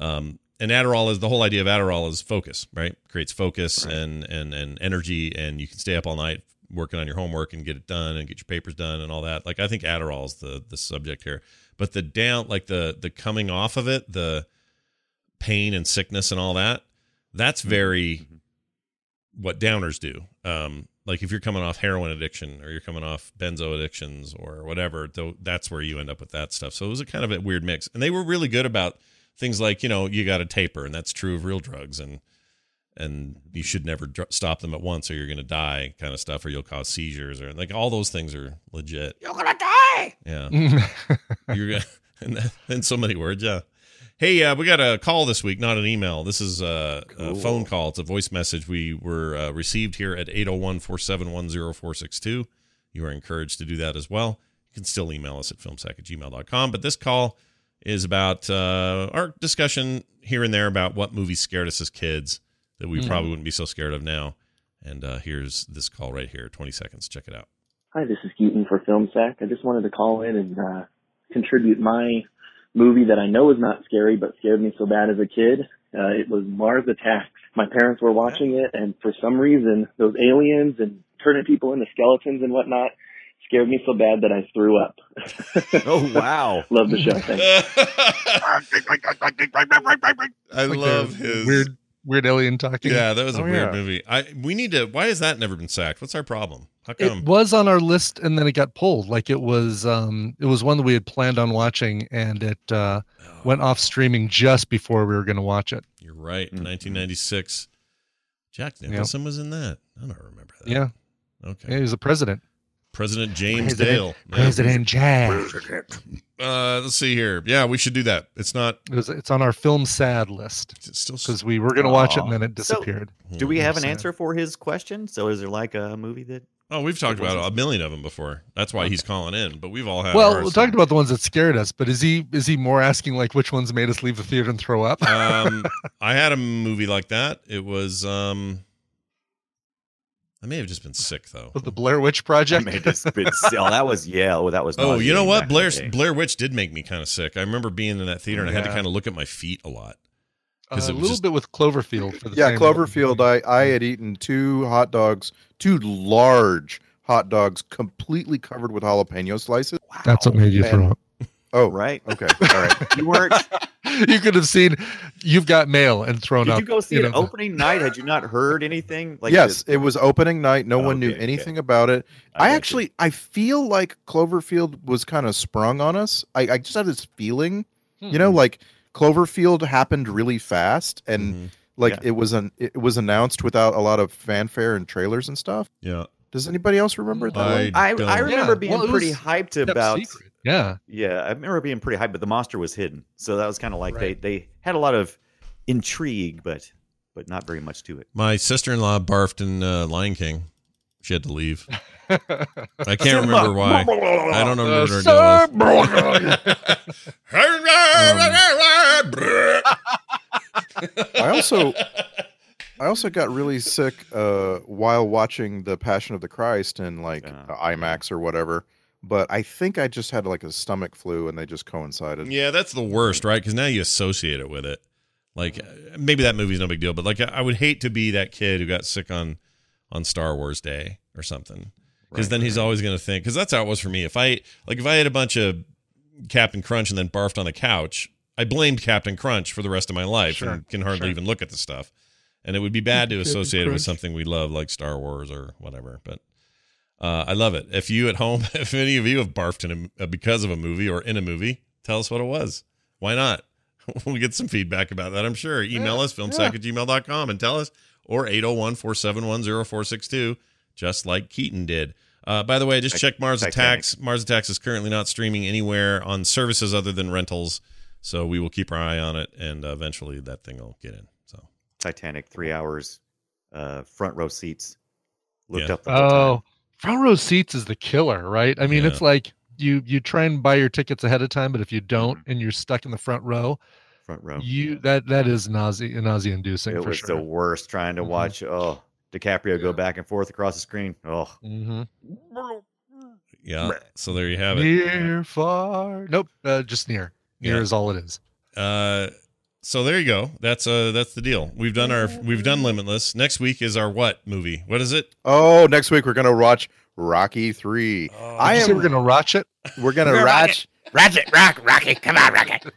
Um, and Adderall is the whole idea of Adderall is focus, right? Creates focus Right. and and and energy, and you can stay up all night working on your homework and get it done and get your papers done and all that. Like I think Adderall is the the subject here, but the down, like the the coming off of it, the pain and sickness and all that, that's very what downers do. Um, like if you're coming off heroin addiction or you're coming off benzo addictions or whatever, though that's where you end up with that stuff. So it was a kind of a weird mix. And they were really good about things like, you know, you got to taper and that's true of real drugs and and you should never dr- stop them at once or you're going to die kind of stuff or you'll cause seizures or like all those things are legit. You're gonna die. Yeah. You're gonna, and that- in so many words, yeah. Hey, uh, we got a call this week, not an email. This is uh, a Cool. phone call. It's a voice message we were uh, received here at 801 471 0462. You are encouraged to do that as well. You can still email us at filmsack at gmail.com. But this call is about uh, our discussion here and there about what movies scared us as kids that we Mhm. probably wouldn't be so scared of now. And uh, here's this call right here 20 seconds. Check it out. Hi, this is Keaton for Film Sack. I just wanted to call in and uh, contribute my movie that I know is not scary, but scared me so bad as a kid. Uh, it was Mars Attacks. My parents were watching it, and for some reason, those aliens and turning people into skeletons and whatnot scared me so bad that I threw up. Oh wow. Love the show. Thanks. I Like love his weird weird alien talking. Yeah, that was a Oh, weird yeah. movie. I we need to. Why has that never been sacked? What's our problem? How come? It was on our list and then it got pulled. Like it was um it was one that we had planned on watching and it uh went off streaming just before we were gonna watch it. You're right. Mm-hmm. 1996. Jack Nicholson was in that. I don't remember that. Yeah. Okay. Yeah, he was a president. President James President- Dale. Yeah. President Jack. Uh, let's see here. Yeah, we should do that. It's not. It was, it's on our film sad list It's still. because we were gonna watch it and then it So- disappeared. Do we have an Sad. answer for his question? So is there like a movie that? Oh, we've talked about a million of them before. That's why he's calling in. But we've all had. well, ours. we talked about the ones that scared us, but is he is he more asking like which ones made us leave the theater and throw up? um, I had a movie like that. It was. um I may have just been sick though. the Blair Witch Project. Made us been- oh, that was yeah. Oh, that was. Oh, you know what? back in the Blair. Blair Witch did make me kind of sick. I remember being in that theater and I had to kind of look at my feet a lot. Uh, 'Cause a little just- bit with Cloverfield for the Yeah, same- Cloverfield. I I had eaten two hot dogs, two large hot dogs, completely covered with jalapeno slices. That's what made you throw up. Oh, right. Okay, all right. You weren't. you could have seen you've got mail and thrown Did up. Did you go see you it know. opening night? Had you not heard anything? Like yes, the- it was opening night. No one knew Okay, anything about it. I I, got you. actually, I feel like Cloverfield was kind of sprung on us. I, I just had this feeling, you know, like Cloverfield happened really fast, and Mhm. like Yeah. it was an it was announced without a lot of fanfare and trailers and stuff. Yeah. Does anybody else remember that? I? I, I remember Yeah, being well, pretty hyped about. secret. Yeah. Yeah, I remember being pretty hyped, but the monster was hidden, so that was kind of like Right. they they had a lot of intrigue, but but not very much to it. My sister in law barfed in uh, Lion King. She had to leave. I can't remember why. I don't know what her deal was. I also I also got really sick uh, while watching the Passion of the Christ in like Yeah. IMAX or whatever. But I think I just had like a stomach flu and they just coincided. Yeah, that's the worst, right? Because now you associate it with it. Like uh-huh. uh, maybe that movie's no big deal, but like I would hate to be that kid who got sick on on Star Wars Day or something. Because Right, then he's always going to think. Because that's how it was for me. If I like, if I had a bunch of Captain Crunch and then barfed on the couch, I blamed Captain Crunch for the rest of my life Sure, and can hardly sure. even look at the stuff. And it would be bad to Captain associate it with Crunch. something we love, like Star Wars or whatever. But uh, I love it. If you at home, if any of you have barfed in a, uh, because of a movie or in a movie, tell us what it was. Why not? we'll get some feedback about that, I'm sure. Email us, filmsack at gmail.com, and tell us, or 801 471 0462, just like Keaton did. Uh, by the way, I just checked Mars Titanic. Attacks. Mars Attacks is currently not streaming anywhere on services other than rentals. So we will keep our eye on it, and uh, eventually that thing will get in. So Titanic, three hours, uh, front row seats. Looked Yeah. up the whole Oh, time. Front row seats is the killer, right? I mean, Yeah. it's like you you try and buy your tickets ahead of time, but if you don't and you're stuck in the front row, front row. you that that is nausea nausea inducing It for was sure. the worst trying to Mhm. watch. Oh, DiCaprio go back and forth across the screen. Oh, Mm-hmm. yeah, so there you have it. Near, far, nope, uh, just near. Near Yeah. is all it is. Uh, so there you go. That's uh that's the deal. We've done our we've done Limitless. Next week is our what movie? What is it? Oh, next week we're gonna watch Rocky Three. I Did say am. we're gonna watch it. We're gonna watch. Ratchet, rock, Rocky, come on, Rocky.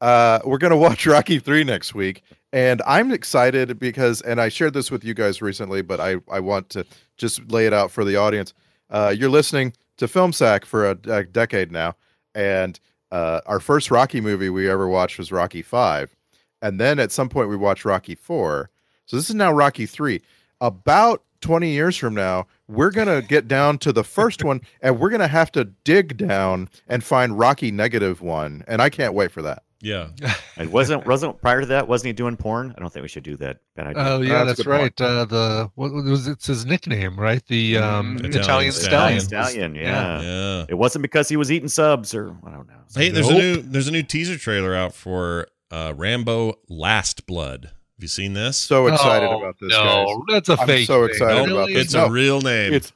Uh, we're gonna watch Rocky Three next week, and I'm excited because, and I shared this with you guys recently, but I I want to just lay it out for the audience. Uh, you're listening to Film Sack for a, a decade now, and uh, our first Rocky movie we ever watched was Rocky Five, and then at some point we watched Rocky Four. So this is now Rocky Three. About 20 years from now, we're going to get down to the first one and we're going to have to dig down and find Rocky negative one. And I can't wait for that. Yeah. And wasn't wasn't prior to that? Wasn't he doing porn? I don't think we should do that. Bad idea. Oh yeah, that's that's a good point. right. Uh, the what was it's his nickname, right? The um, Italian Italian, Stallion. stallion. Stallion, yeah. Yeah. It wasn't because he was eating subs or I don't know. Hey, there's Nope. a new there's a new teaser trailer out for uh Rambo Last Blood. Have you seen this? So excited Oh, about this, no, guys. that's a I'm fake. so excited Nope, about this. it's No, a real name. It's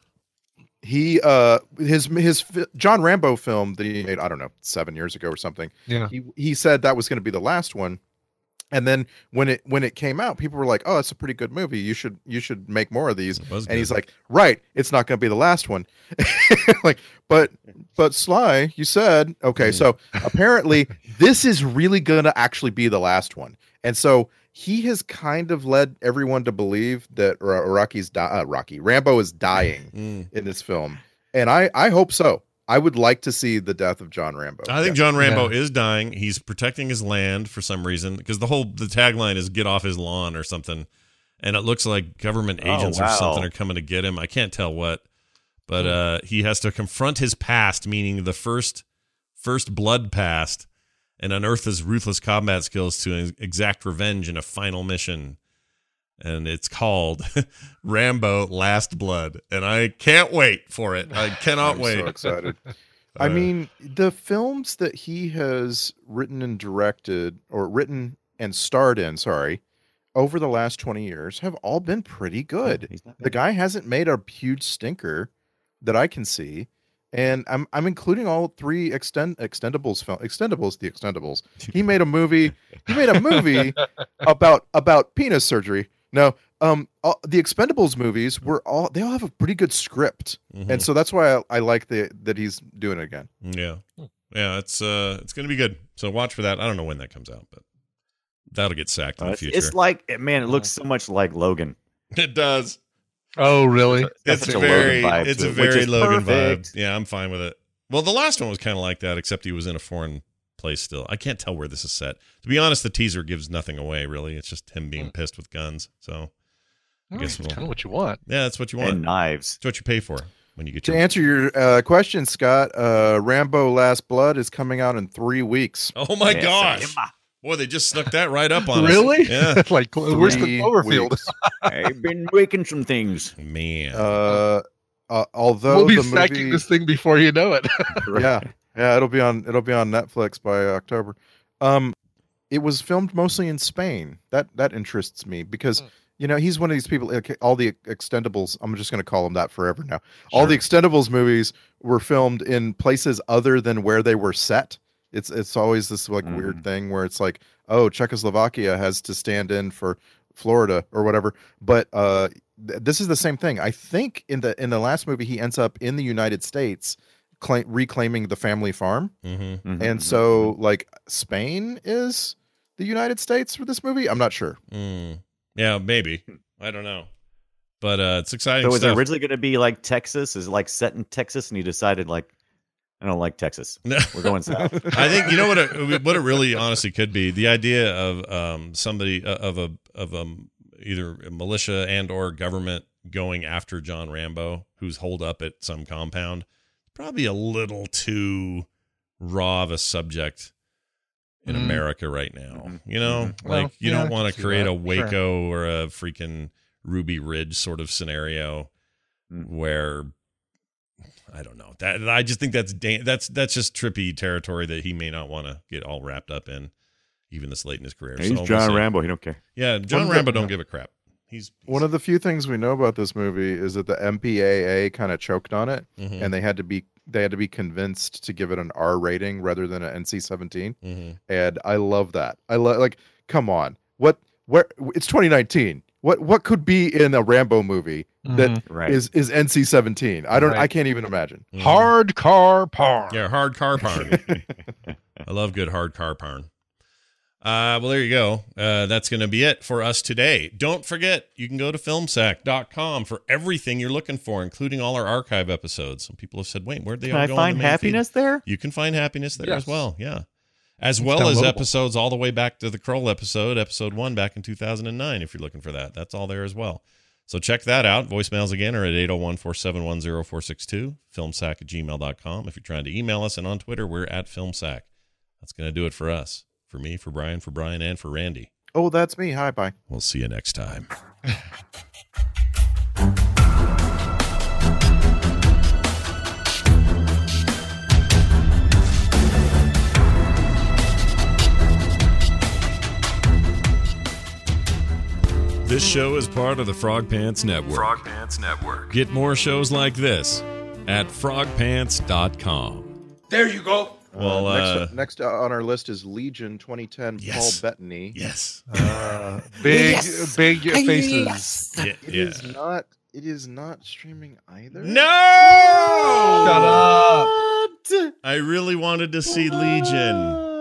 he uh his his John Rambo film that he made I don't know seven years ago or something. Yeah. He he said that was going to be the last one, and then when it when it came out, people were like, "Oh, it's a pretty good movie. You should you should make more of these." And he's like, "Right, it's not going to be the last one." like, but but Sly, you said okay. So apparently, this is really going to actually be the last one, and so he has kind of led everyone to believe that Ro- Rocky's di- uh, Rocky Rambo is dying Mm. in this film, and I I hope so. I would like to see the death of John Rambo. I think Yeah. John Rambo is dying. He's protecting his land for some reason because the whole the tagline is "Get off his lawn" or something, and it looks like government Oh, agents or something are coming to get him. I can't tell what, but uh, he has to confront his past, meaning the first first blood past, and unearth his ruthless combat skills to exact revenge in a final mission. And it's called Rambo: Last Blood, and I can't wait for it. I cannot I'm wait. So excited. I Uh, mean, the films that he has written and directed, or written and starred in, sorry, over the last 20 years have all been pretty good. He's The guy hasn't made a huge stinker that I can see. And I'm I'm including all three extend extendables film extendables the extendables. He made a movie. He made a movie about about penis surgery. No, um, all, the Expendables movies were all they all have a pretty good script, Mhm. and so that's why I, I like the that he's doing it again. Yeah. Yeah, it's uh it's gonna be good. So watch for that. I don't know when that comes out, but that'll get sacked in Uh, the future. it's like man, it looks so much like Logan. it does. Oh, really? got It's a a Logan very vibe it's a it, very Logan perfect. vibe. Yeah, I'm fine with it. Well, the last one was kind of like that, except he was in a foreign place still. I can't tell where this is set. To be honest, the teaser gives nothing away, really. It's just him being pissed with guns. So I guess we'll, kind of what you want. Yeah, that's what you want. And knives. It's what you pay for when you get To your answer your uh, question, Scott, uh, Rambo: Last Blood is coming out in three weeks. Oh my Yes, gosh. Boy, they just snuck that right up on us. Really? Yeah. like, where's the Three Cloverfield? I've been breaking some things. Man. Uh, uh, although we'll be the sacking movie, this thing before you know it. yeah, yeah, it'll be on it'll be on Netflix by October. Um, it was filmed mostly in Spain. That that interests me because you know he's one of these people. All the Extendables, I'm just going to call him that forever now. All the Extendables movies were filmed in places other than where they were set. It's it's always this like weird thing where it's like, oh, Czechoslovakia has to stand in for Florida or whatever. But uh, th- this is the same thing. I think in the in the last movie he ends up in the United States, claim, reclaiming the family farm, Mm-hmm. Mhm, and mhm, so like Spain is the United States for this movie. I'm not sure. Mm. Yeah, maybe. I don't know. But uh it's exciting So was stuff. it originally going to be like Texas? Is it like set in Texas, and he decided like, I don't like Texas. No. We're going south. I think you know what it, what it really honestly could be. The idea of um, somebody uh, of a of a either a militia and or government going after John Rambo, who's holed up at some compound, probably a little too raw of a subject in Mm. America right now. Mhm. You know, Mhm. Well, like you yeah, don't want to create that. a Sure. Waco or a freaking Ruby Ridge sort of scenario Mm. where I don't know. That I just think that's da- that's that's just trippy territory that he may not want to get all wrapped up in, even this late in his career. He's So we'll John. Rambo. He don't care. Yeah, John of the- Rambo don't give a crap. He's, One of the few things we know about this movie is that the MPAA kind of choked on it, Mhm. and they had to be they had to be convinced to give it an R rating rather than an NC-17. Mhm. and I love that. I love like, come on, what where it's 2019. What what could be in a Rambo movie that is Right. is NC-17? I don't. I can't even imagine. Mhm. Hard car porn. Yeah, hard car parn. I love good hard car parn. Uh, well, there you go. Uh, that's going to be it for us today. Don't forget, you can go to filmsack.com for everything you're looking for, including all our archive episodes. Some people have said, wait, where'd they Can all I go? find the main feed?" happiness there? You can find happiness there as well. Yeah. As It's well as episodes all the way back to the Krull episode, episode one back in 2009, if you're looking for that. That's all there as well. So check that out. Voicemails again are at 801 471 0462, filmsack at gmail.com. If you're trying to email us, and on Twitter, we're at filmsack. That's going to do it for us. For me, for Brian, for Brian, and for Randy. Oh, that's me. Hi, bye. We'll see you next time. This show is part of the Frog Pants Network. Frog Pants Network. Get more shows like this at frogpants.com. There you go. Well, uh, uh, next, next on our list is Legion 2010. Yes. Paul Bettany. yes. Uh, big, big faces. Yeah, It yeah. is not. It is not streaming either. No! Shut up. I really wanted to see Legion.